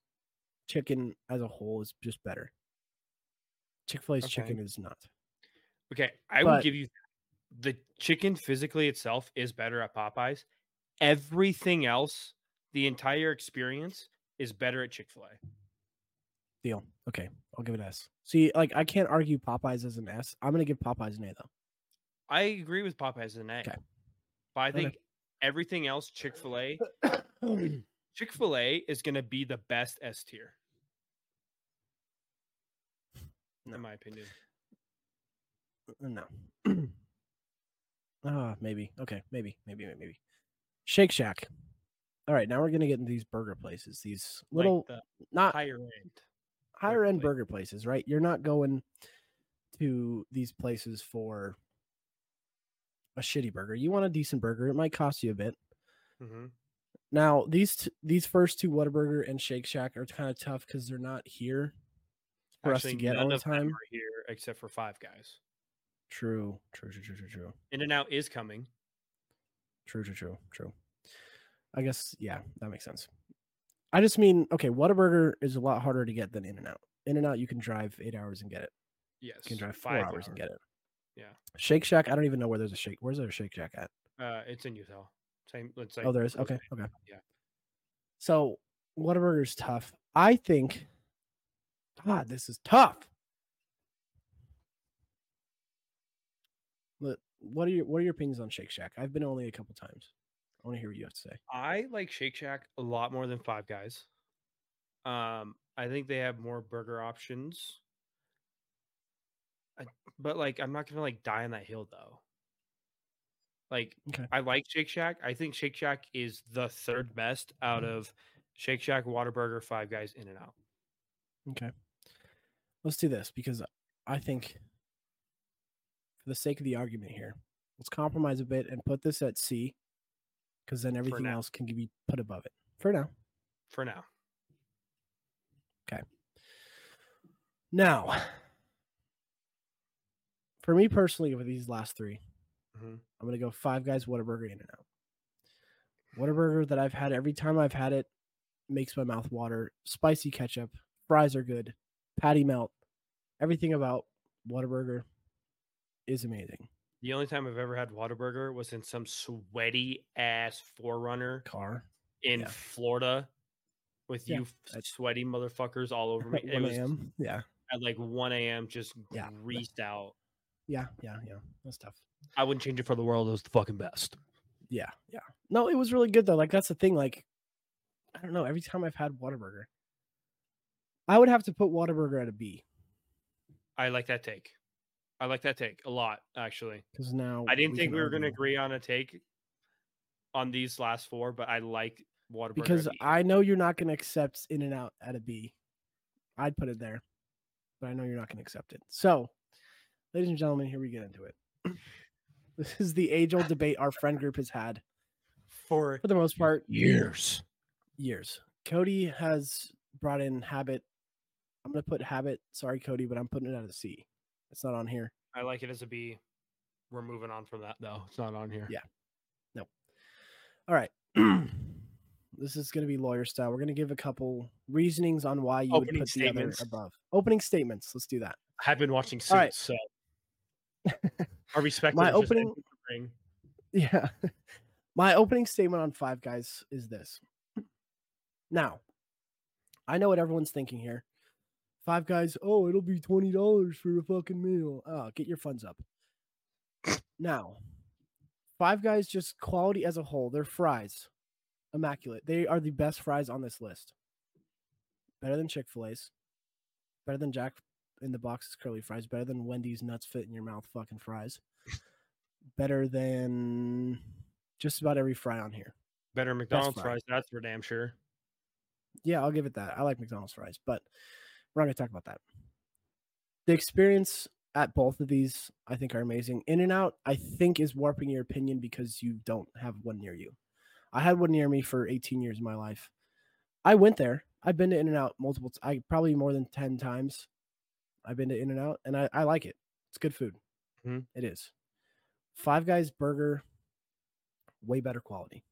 chicken as a whole is just better. Chick-fil-A's Okay. chicken is not. Okay, I will give you the chicken physically itself is better at Popeyes. Everything else, the entire experience is better at Chick Fil A. Deal. Okay. I'll give it an S. See, like I can't argue Popeyes as an S. I'm gonna give Popeyes an A though. I agree with Popeyes as an A, Okay. but I Okay. think everything else, Chick Fil A, Chick Fil A is going to be the best S tier, No. in my opinion. No. Ah, maybe. Okay, maybe, maybe, maybe, maybe. Shake Shack. All right, now we're gonna get into these burger places. These little, like the not higher end. higher end place. burger places, right? You're not going to these places for a shitty burger. You want a decent burger. It might cost you a bit. hmm Now these t- these first two Whataburger and Shake Shack are kind of tough because they're not here for Actually, us to get all the time. here except for Five Guys. True, true, true, true, true, true. In-N-Out is coming. True, true, true, true. I guess yeah, that makes sense. I just mean okay, Whataburger is a lot harder to get than In-N-Out. In and Out, you can drive eight hours and get it. Yes, You can drive four five hours and get it. Yeah. Shake Shack, I don't even know where there's a shake. Where's there a Shake Shack at? Uh, it's in Utah. Same. Let's say. oh, there is. Okay, okay. Yeah. So Whataburger's tough. I think. God, this is tough. What are your what are your opinions on Shake Shack? I've been only a couple times. I want to hear what you have to say. I like Shake Shack a lot more than Five Guys. Um, I think they have more burger options. I, but like, I'm not gonna like die on that hill though. Like, Okay. I like Shake Shack. I think Shake Shack is the third best out Mm-hmm. of Shake Shack, Whataburger, Five Guys, In-N-Out. Okay. Let's do this because I think, for the sake of the argument here, let's compromise a bit and put this at C, because then everything else can be put above it for now. For now, Okay. Now, for me personally, with these last three, Mhm. I'm gonna go Five Guys, Whataburger, In-N-Out. Whataburger that I've had every time I've had it makes my mouth water. Spicy ketchup, fries are good, patty melt, everything about Whataburger is amazing. the only time I've ever had Whataburger was in some sweaty ass 4Runner Car in Yeah. Florida with Yeah, you sweaty motherfuckers all over me. It 1 was a.m. Yeah, at like 1 a.m. just Yeah. greased out. yeah, yeah, yeah. That's tough. I wouldn't change it for the world. It was the fucking best. Yeah, yeah. No, it was really good though. Like that's the thing. Like, I don't know. Every time I've had Whataburger, I would have to put Whataburger at a B I like that take. I like that take a lot, actually. because now I didn't think we were going to agree on a take on these last four, but I like Whataburger. because at B. I know you're not going to accept In-N-Out at a B. I'd put it there, but I know you're not going to accept it. So, ladies and gentlemen, here we get into it. this is the age-old debate our friend group has had for for the most part years. years. Cody has brought in Habit. I'm going to put Habit. Sorry, Cody, but I'm putting it at a C. It's not on here. I like it as a B. We're moving on from that though. It's not on here. Yeah. No. All right. this is going to be lawyer style. We're going to give a couple reasonings on why you Opening would put the other above. Opening statements. Let's do that. I've been watching Suits, right. so I respect My it, it's just opening- ring. Yeah. My opening statement on Five Guys is this. Now, I know what everyone's thinking here. Five Guys, oh, it'll be twenty dollars for a fucking meal. Oh, get your funds up. now, Five Guys, just quality as a whole, their fries, immaculate. They are the best fries on this list. Better than Chick Fil A's, better than Jack in the Box's curly fries, better than Wendy's nuts fit in your mouth fucking fries, better than just about every fry on here. Better McDonald's fries, that's for damn sure. Yeah, I'll give it that. I like McDonald's fries, but we're not going to talk about that. The experience at both of these, I think, are amazing. In-N-Out, I think, is warping your opinion because you don't have one near you. I had one near me for 18 years of my life. I went there. I've been to In-N-Out multiple. T- I probably more than 10 times. I've been to In-N-Out, and I, I like it. It's good food. Mhm. It is. Five Guys burger, way better quality.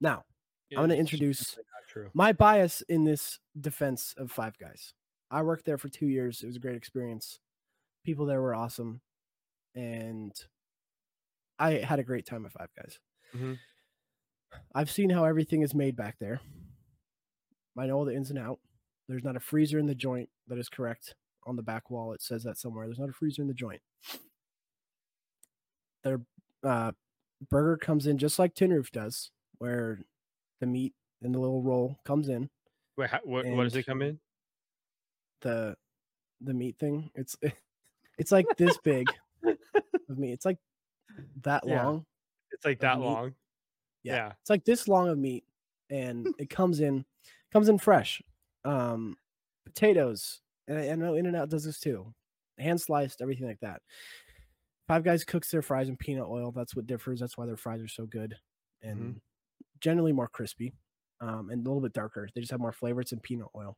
Now, I'm gonna introduce- not true. my bias in this defense of Five Guys. I worked there for two years. It was a great experience. People there were awesome, and I had a great time at Five Guys. Mhm. I've seen how everything is made back there. I know all the ins and out. There's not a freezer in the joint. That is correct. On the back wall, it says that somewhere. There's not a freezer in the joint. Their uh, burger comes in just like Tin Roof does, where the meat and the little roll comes in. Wait, how, what, what does it come in? The the meat thing. It's it's like this big of meat. It's like that Yeah. long. It's like that meat? long. Yeah. Yeah. It's like this long of meat, and it comes in comes in fresh. Um, potatoes, and I, I know In and Out does this too. Hand sliced, everything like that. Five Guys cooks their fries in peanut oil. That's what differs. That's why their fries are so good and generally more crispy um, and a little bit darker. They just have more flavor. It's in peanut oil.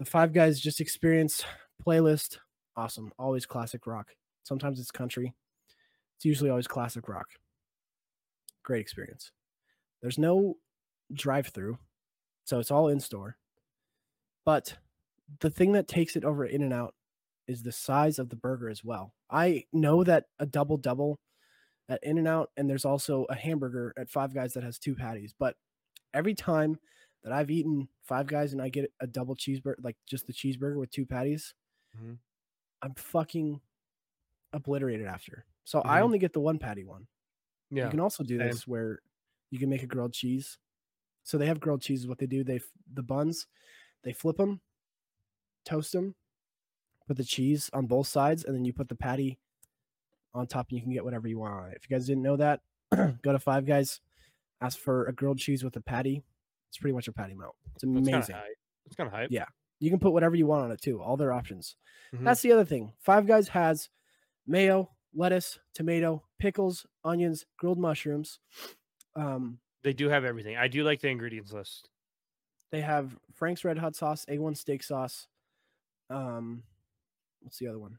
The Five Guys just experience playlist. Awesome. Always classic rock. Sometimes it's country. It's usually always classic rock. Great experience. There's no drive through, so it's all in store. But the thing that takes it over In-N-Out is the size of the burger as well. I know that a double double at In-N-Out, and there's also a hamburger at Five Guys that has two patties. But every time that I've eaten Five Guys and I get a double cheeseburger, like just the cheeseburger with two patties, Mhm. I'm fucking obliterated after. So I Mhm. only get the one patty one. Yeah. You can also do same. this where you can make a grilled cheese. So they have grilled cheese. What they do, they the buns, they flip them, toast them, put the cheese on both sides, and then you put the patty on top, and you can get whatever you want on it. If you guys didn't know that, go to Five Guys, ask for a grilled cheese with a patty. It's pretty much a patty melt. It's That's kind of amazing. hype. It's kind of hype. Yeah. You can put whatever you want on it too. All their options. Mhm. That's the other thing. Five Guys has mayo, lettuce, tomato, pickles, onions, grilled mushrooms. Um, They do have everything. I do like the ingredients list. They have Frank's Red Hot sauce, A1 steak sauce. Um, what's the other one?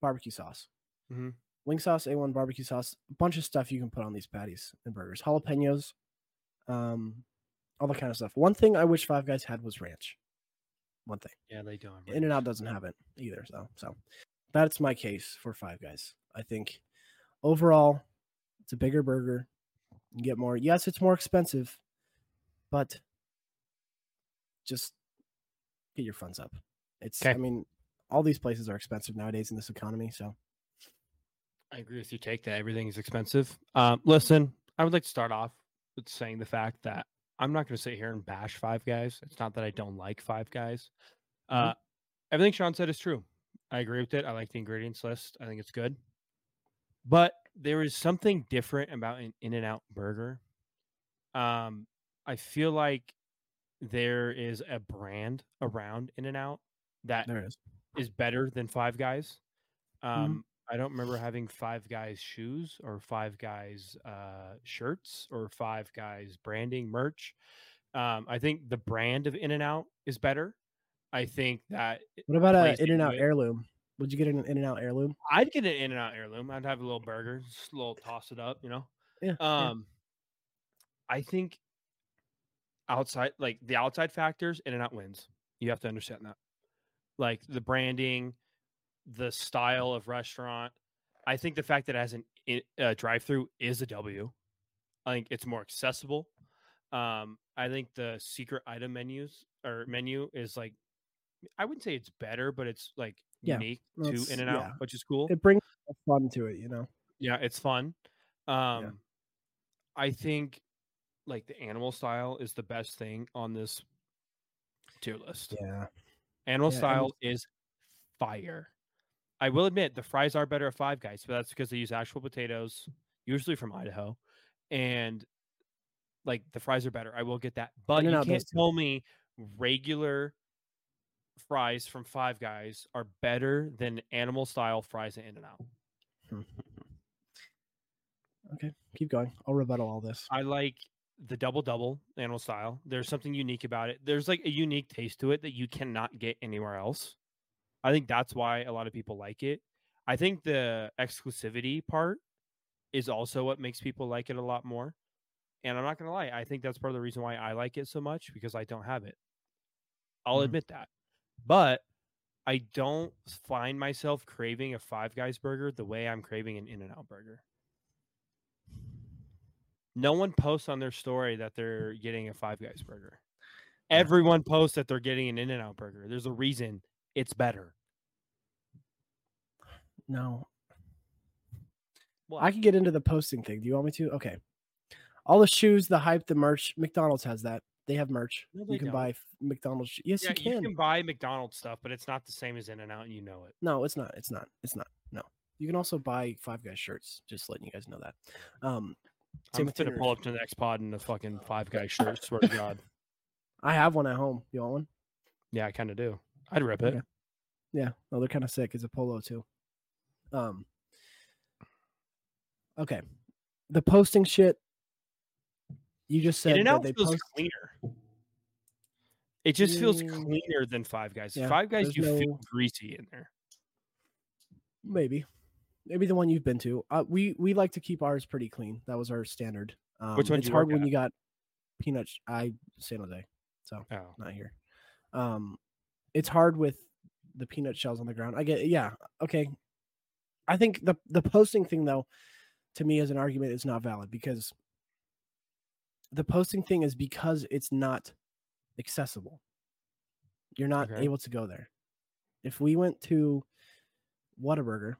Barbecue sauce. Mhm. Wing sauce, A1 barbecue sauce. A bunch of stuff you can put on these patties and burgers. Jalapenos, um, all that kind of stuff. One thing I wish Five Guys had was ranch. One thing. Yeah, they don't. In and. Out doesn't have it either. So, so that's my case for Five Guys. I think overall, it's a bigger burger. You get more. Yes, it's more expensive, but just get your funds up. It's. I mean, all these places are expensive nowadays in this economy. So, I agree with you. Take that. Everything is expensive. Um, listen, I would like to start off with saying the fact that I'm not going to sit here and bash Five Guys. It's not that I don't like Five Guys. Uh, everything Sean said is true. I agree with it. I like the ingredients list. I think it's good. But there is something different about an In-N-Out burger. Um, I feel like there is a brand around In-N-Out that is. is better than Five Guys. Mm-hmm. Um, I don't remember having Five Guys shoes or Five Guys uh, shirts or Five Guys branding merch. Um, I think the brand of In-N-Out is better. I think that What about an In-N-Out heirloom? Would you get an In-N-Out heirloom? I'd get an In-N-Out heirloom. I'd have a little burger, just a little toss it up, you know. Yeah. yeah. Um, I think outside, like the outside factors, In-N-Out wins. You have to understand that. Like the branding, the style of restaurant. I think the fact that it has an uh, drive-through is a W. I think it's more accessible. Um, I think the secret item menus or menu is like, I wouldn't say it's better, but it's like Yeah, unique to In-N-Out, yeah. which is cool. It brings fun to it, you know. Yeah, it's fun. Um I think like the animal style is the best thing on this tier list. Yeah. Animal Yeah, style is fire. I will admit the fries are better at Five Guys, but that's because they use actual potatoes, usually from Idaho, and like the fries are better. I will get that, but you can't tell me regular fries from Five Guys are better than animal style fries at In-N-Out. Hmm. okay, keep going. I'll rebuttal all this. I like the double double animal style. There's something unique about it. There's like a unique taste to it that you cannot get anywhere else. I think that's why a lot of people like it. I think the exclusivity part is also what makes people like it a lot more. And I'm not going to lie, I think that's part of the reason why I like it so much because I don't have it. I'll Mhm. admit that. But I don't find myself craving a Five Guys burger the way I'm craving an In-N-Out burger. No one posts on their story that they're getting a Five Guys burger. Everyone posts that they're getting an In-N-Out burger. There's a reason it's better. No, Well, I could get into the posting thing. Do you want me to? Okay. All the shoes, the hype, the merch. McDonald's has that. They have merch. No, they you can don't. buy McDonald's. sh- Yes, yeah, you can. you can buy McDonald's stuff, but it's not the same as In-N-Out, and you know it. No, it's not. It's not. It's not. No. You can also buy Five Guys shirts. Just letting you guys know that. Um, I'm gonna pull up to the next pod in a fucking Five Guys shirt. Swear to God. I have one at home. You want one? Yeah, I kind of do. I'd rip it. Yeah. No, they're kind of sick. It's a polo too. Um. Okay, the posting shit. You just said In and that they feels post. cleaner. It just feels Mm. cleaner than Five Guys. Yeah, Five Guys, you feel greasy in there. Maybe, maybe the one you've been to. Uh, we we like to keep ours pretty clean. That was our standard. Um, Which one It's hard when at? you got peanut. sh- I San Jose, so Oh, not here. Um, it's hard with the peanut shells on the ground. I get, yeah, okay. I think the the posting thing though, to me as an argument is not valid because the posting thing is because it's not accessible. You're not Okay. able to go there. If we went to Whataburger,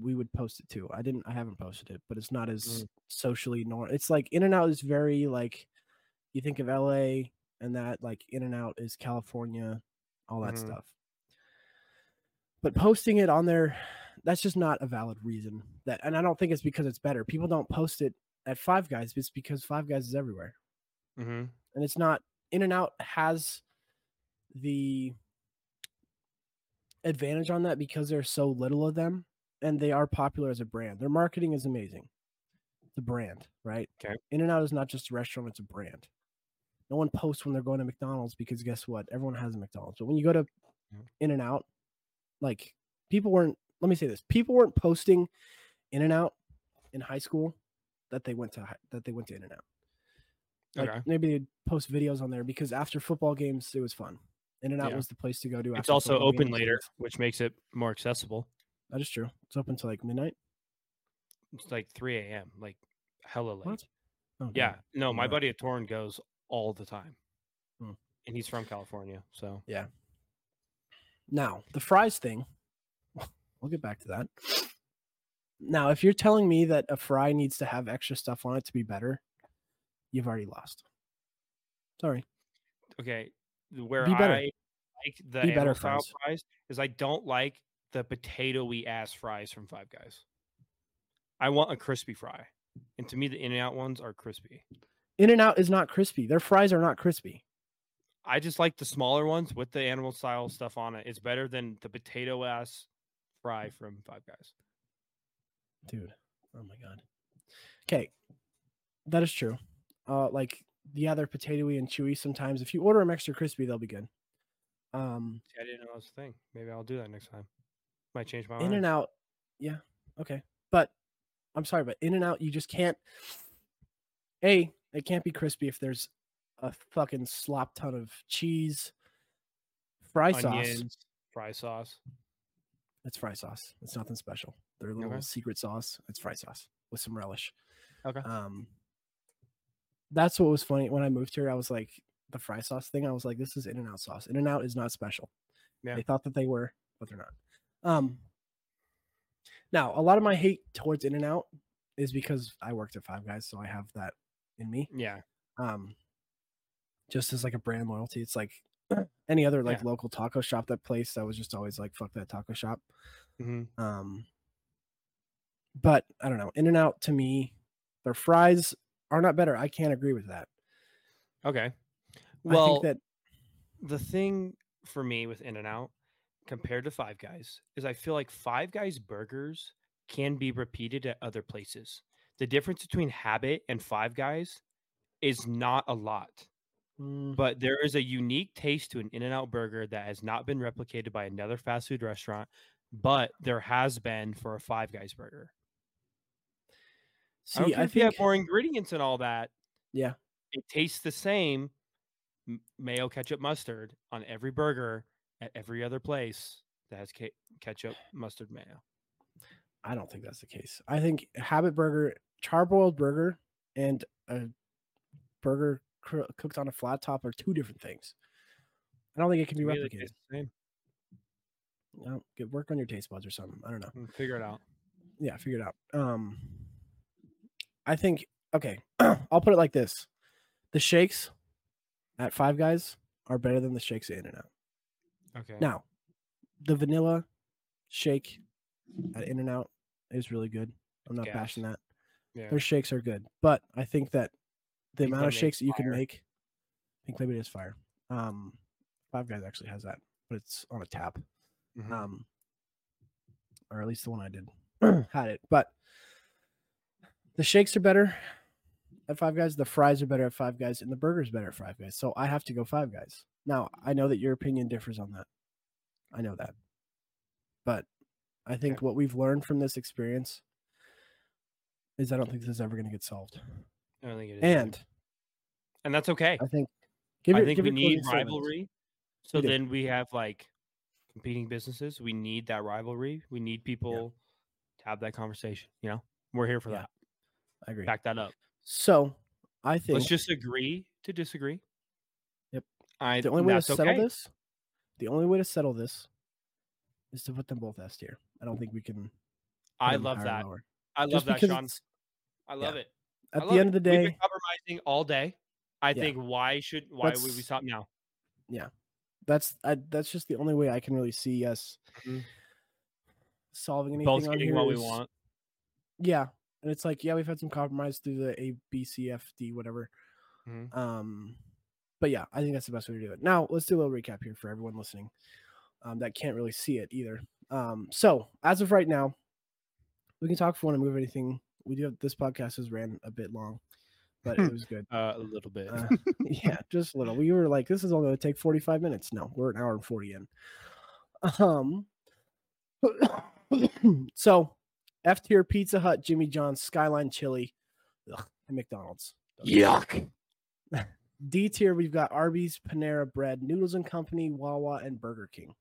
we would post it too. I didn't. I haven't posted it, but it's not as socially nor. It's like In-N-Out is very like you think of L.A. and that like In-N-Out is California, all that Mhm. stuff. But posting it on there, that's just not a valid reason. That and I don't think it's because it's better. People don't post it at Five Guys. It's because Five Guys is everywhere, hmm and it's not. In-N-Out has the advantage on that because there's so little of them and they are popular as a brand. Their marketing is amazing. It's a brand, right? Okay. In-N-Out is not just a restaurant, it's a brand. No one posts when they're going to McDonald's because guess what? Everyone has a McDonald's. But when you go to In-N-Out, like people weren't let me say this. People weren't posting In-N-Out in high school that they went to that they went to In-N-Out. Like Okay. maybe they'd post videos on there because after football games it was fun. In-N-Out Yeah. was the place to go to. It's also open games. later, which makes it more accessible. That is true. It's open to like midnight. It's like 3 a.m., like hella late. What? Oh, Yeah. damn. No, my Wow. buddy at Torn goes all the time. Hmm. And he's from California. So yeah. Now the fries thing. We'll get back to that. Now, if you're telling me that a fry needs to have extra stuff on it to be better, you've already lost. Sorry. okay, where Be better. I like the Be better animal style fries. fries is I don't like the potatoy ass fries from Five Guys. I want a crispy fry, and to me, the In-N-Out ones are crispy. In-N-Out is not crispy. Their fries are not crispy. I just like the smaller ones with the animal style stuff on it. It's better than the potato ass fry from Five Guys. Dude. Oh my god. Okay. That is true. Uh like yeah, they're potatoy and chewy sometimes. If you order them extra crispy, they'll be good. Um See, I didn't know that was a thing. Maybe I'll do that next time. Might change my in mind. and out yeah okay but i'm sorry but In-N-Out you just can't a it can't be crispy if there's a fucking slop ton of cheese fry sauce fry sauce. It's fry sauce it's nothing special their little Okay. secret sauce it's fry sauce with some relish Okay. Um, that's what was funny when I moved here. I was like the fry sauce thing. I was like, this is In-N-Out sauce. In-N-Out is not special. Yeah. They thought that they were, but they're not. Um, now a lot of my hate towards In-N-Out is because I worked at Five Guys, so I have that in me. Yeah. Um, just as like a brand loyalty, it's like any other like Yeah. local taco shop that place. I was just always like, fuck that taco shop. hmm Um, but I don't know. In-N-Out to me, their fries are not better. I can't agree with that. Okay. I Well, think that the thing for me with In-N-Out compared to Five Guys is I feel like Five Guys burgers can be repeated at other places. The difference between Habit and Five Guys is not a lot, mm, but there is a unique taste to an In-N-Out burger that has not been replicated by another fast food restaurant, but there has been for a Five Guys burger. I don't see, care I if you have more ingredients and all that. Yeah. It tastes the same mayo, ketchup, mustard on every burger at every other place that has ke- ketchup, mustard, mayo. I don't think that's the case. I think Habit Burger, charboiled burger, and a burger cr- cooked on a flat top are two different things. I don't think it can be replicated. same. Get work on your taste buds or something. I don't know. Mm, Figure it out. yeah, figure it out. Um, I think okay. I'll put it like this: the shakes at Five Guys are better than the shakes at In-N-Out. Okay. Now, the vanilla shake at In-N-Out is really good. I'm not gas. bashing that. yeah. Their shakes are good, but I think that the amount of shakes that you can make. I think maybe it is fire. Um, Five Guys actually has that, but it's on a tap. Mhm. Um, or at least the one I did had it. But the shakes are better at Five Guys. The fries are better at Five Guys, and the burgers better at Five Guys. So I have to go Five Guys. Now I know that your opinion differs on that. I know that, but I think what we've learned from this experience is I don't think this is ever going to get solved. I don't think it is. either. And and that's okay. I think give I your- think we need statements. rivalry. So We then we have like competing businesses. We need that rivalry. We need people to have that conversation. You know, we're here for Yeah. that. I agree. Back that up. So I think Let's just agree to disagree. Yep. I the only way to settle okay. this, the only way to settle this, is to put them both S tier. I don't think we can. I love that. I love Just that, Sean. I love it. At the end it. of the We've day, been compromising all day. I Yeah. think why should why would we stop now? Yeah, that's I, that's just the only way I can really see us Mhm. solving anything Both getting what we want. Yeah, and it's like yeah, we've had some compromise through the A B C F D whatever. Mhm. Um, but yeah, I think that's the best way to do it. Now let's do a little recap here for everyone listening, um, that can't really see it either. Um, so as of right now, we can talk if we want to move anything. We do have this podcast has ran a bit long, but it was good. Uh, a little bit. Uh, yeah, just a little. We were like, this is only going to take 45 minutes. No, we're an hour and 40 in. Um, so F tier Pizza Hut, Jimmy John's, Skyline Chili, ugh, and McDonald's. Yuck. D tier, we've got Arby's, Panera Bread, Noodles and Company, Wawa, and Burger King.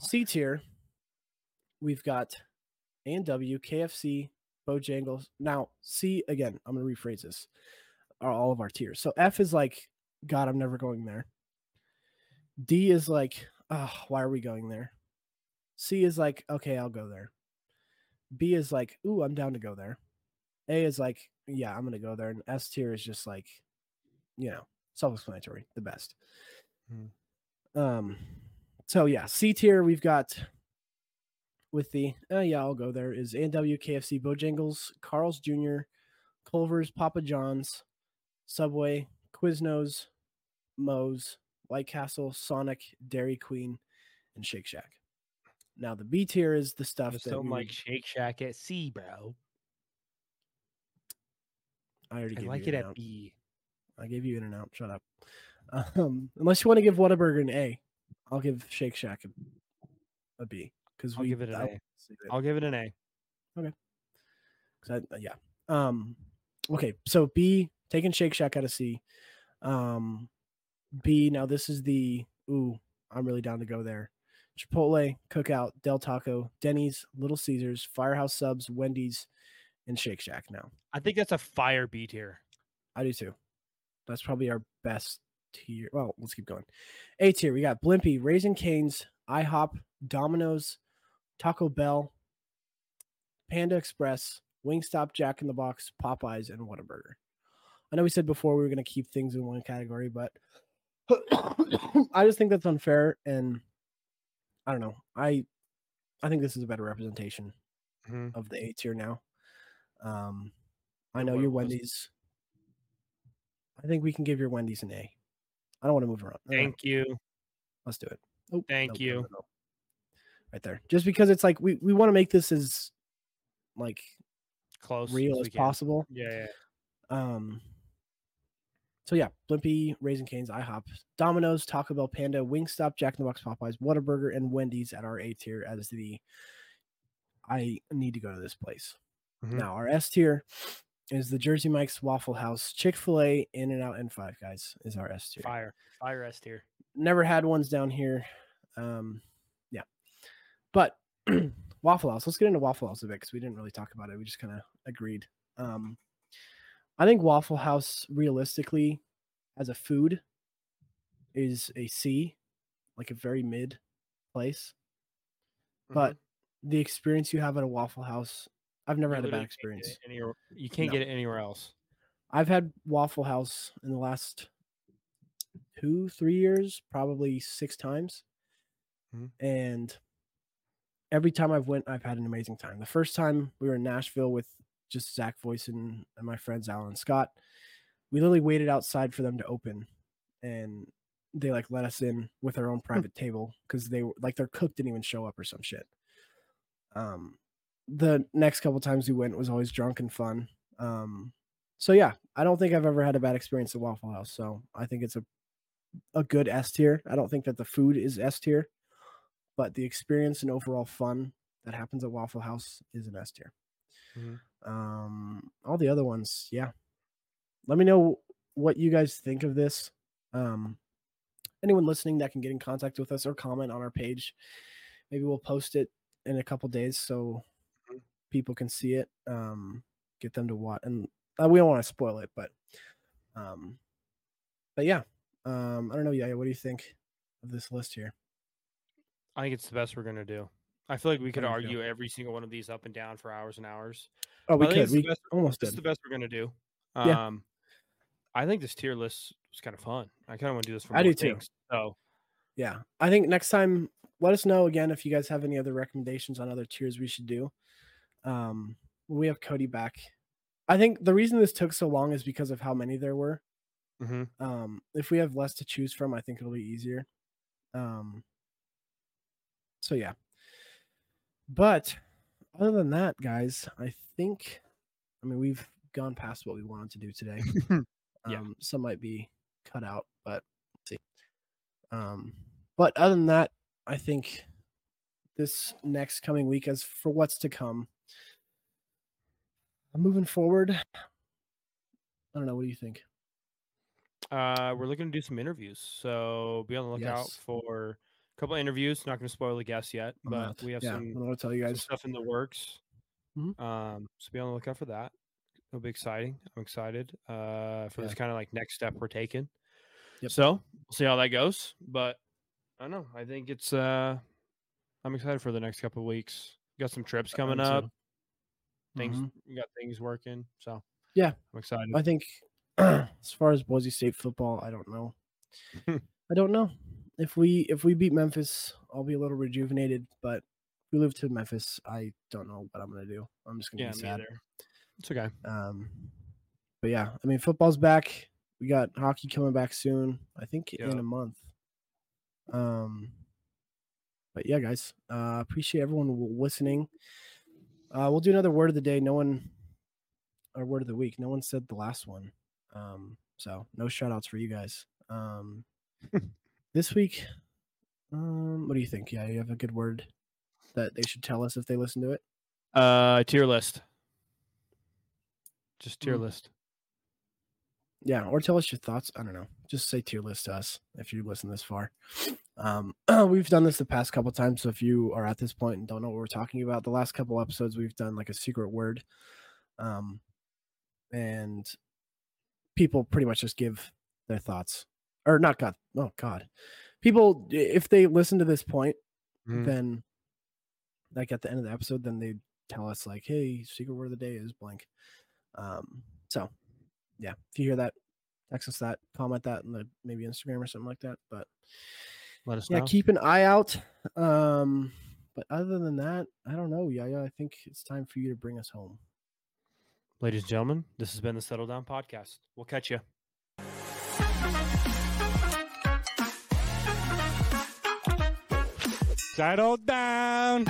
C tier, we've got A&W, KFC, Bojangles. Now, C again, I'm going to rephrase this. Are all of our tiers. So F is like, God, I'm never going there. D is like, oh, why are we going there? C is like, okay, I'll go there. B is like, ooh, I'm down to go there. A is like, yeah, I'm gonna go there. And S tier is just like, you know, self-explanatory, the best. Hmm. Um, so yeah, C tier we've got with the oh yeah, I'll go there is A&W, KFC, Bojangles, Carl's Jr., Culver's, Papa John's, Subway, Quiznos, Moe's, White Castle, Sonic, Dairy Queen, and Shake Shack. Now the B tier is the stuff Just that don't like Shake Shack at C, bro. I already I like it at Out. B. I gave you In-N-Out. Shut up. Um, unless you want to give Whataburger an A, I'll give Shake Shack a, a B because I'll we give it an I- A. I'll give it an A. 'cause I- yeah. Um. Okay. So B taking Shake Shack out of C. Um. B. Now this is the ooh. I'm really down to go there. Chipotle, Cookout, Del Taco, Denny's, Little Caesars, Firehouse Subs, Wendy's, and Shake Shack now. I think that's a fire B tier. I do too. That's probably our best tier. Well, let's keep going. A tier, we got Blimpie, Raising Canes, IHOP, Domino's, Taco Bell, Panda Express, Wingstop, Jack in the Box, Popeyes, and Whataburger. I know we said before we were going to keep things in one category, but I just think that's unfair, and I don't know. I I think this is a better representation Mhm. of the A tier now. Um, I know your. Wendy's. I think we can give your Wendy's an A. I don't want to move around. Thank you. Let's do it. Oh, Thank no, you. no, no. Right there. Just because it's like we, we want to make this as like Close. real we as possible. Yeah, yeah. Um so yeah, Blimpie, Raising Canes, IHOP, Domino's, Taco Bell, Panda, Wingstop, Jack in the Box, Popeyes, Whataburger, and Wendy's at our A tier as the I need to go to this place. Mhm. Now our S tier is the Jersey Mike's Waffle House, Chick Fil A, In-N-Out, and Five Guys is our S tier. Fire. Fire S tier. Never had ones down here. Um, but Waffle House. Let's get into Waffle House a bit because we didn't really talk about it. We just kind of agreed. Um, I think Waffle House, realistically, as a food, is a C, like a very mid place. But Mhm. the experience you have at a Waffle House, I've never You had a bad literally can't get experience. anywhere- You can't No. get it anywhere else. I've had Waffle House in the last two, three years, probably six times. Mhm. And every time I've went, I've had an amazing time. The first time we were in Nashville with just Zach Voice and, my friends Alan Scott, we literally waited outside for them to open and they like let us in with our own private table because they were like their cook didn't even show up or some shit. Um the next couple times we went was always drunk and fun. Um so yeah, I don't think I've ever had a bad experience at Waffle House. So I think it's a a good S tier. I don't think that the food is S tier, but the experience and overall fun that happens at Waffle House is an S tier. Mhm. Um, all the other ones, yeah. Let me know what you guys think of this. Um, anyone listening that can get in contact with us or comment on our page. Maybe we'll post it in a couple days so Mhm. people can see it. Um, get them to watch, and uh, we don't want to spoil it, but um, but yeah. Um, I don't know. Yeah, what do you think of this list here? I think it's the best we're gonna do. I feel like we could argue every single one of these up and down for hours and hours. Oh, we But I think could. We best- almost This is did. the best we're gonna do. Yeah. Um, I think this tier list was kind of fun. I kind of want to do this for I more do too. things. So Yeah. I think next time let us know again if you guys have any other recommendations on other tiers we should do. Um when we have Cody back. I think the reason this took so long is because of how many there were. mhm. Um if we have less to choose from, I think it'll be easier. Um so yeah. But other than that, guys, I think I mean we've gone past what we wanted to do today. Yeah. Um, some might be cut out, but let's see. Um, but other than that, I think this next coming week, as for what's to come, I'm moving forward, I don't know. What do you think? uh, we're looking to do some interviews. So be on the lookout Yes. for a couple interviews. Not going to spoil the guests yet, but not- we have yeah, some I want to tell you guys. stuff in the works. Mhm. Um, so be on the lookout for that. It'll be exciting. I'm excited uh, for Yeah. this kind of like next step we're taking. Yep. So we'll see how that goes. But I don't know. I think it's. uh I'm excited for the next couple of weeks. Got some trips coming up. Things Mhm. we got things working. So Yeah. I'm excited. I think as far as Boise State football, I don't know. I don't know if we if we beat Memphis, I'll be a little rejuvenated. But if we live to Memphis, I don't know what I'm gonna do. I'm just gonna yeah, be sad. either. It's okay. Um, but yeah, I mean, football's back. We got hockey coming back soon. I think in a month. Um, but yeah, guys, uh, appreciate everyone listening. Uh, we'll do another word of the day. No one, or word of the week. No one said the last one. Um, so no shout outs for you guys. Um, this week, um, what do you think? Yeah, you have a good word that they should tell us if they listen to it. Uh, tier list. Just tier Mm. list. Yeah, or tell us your thoughts. I don't know. Just say tier list to us if you listen this far. Um, we've done this the past couple times, so if you are at this point and don't know what we're talking about, the last couple episodes we've done like a secret word. um, and people pretty much just give their thoughts, or not God. Oh God, people if they listen to this point, Mhm. then like at the end of the episode, then they tell us like, "Hey, secret word of the day is blank." Um, so yeah, if you hear that, text us that, comment that in the maybe Instagram or something like that. But Let us yeah, know. keep an eye out. Um, but other than that, I don't know, Yeah, yeah, I think it's time for you to bring us home. Ladies and gentlemen, this has been the Settle Down Podcast. We'll catch you. Settle down.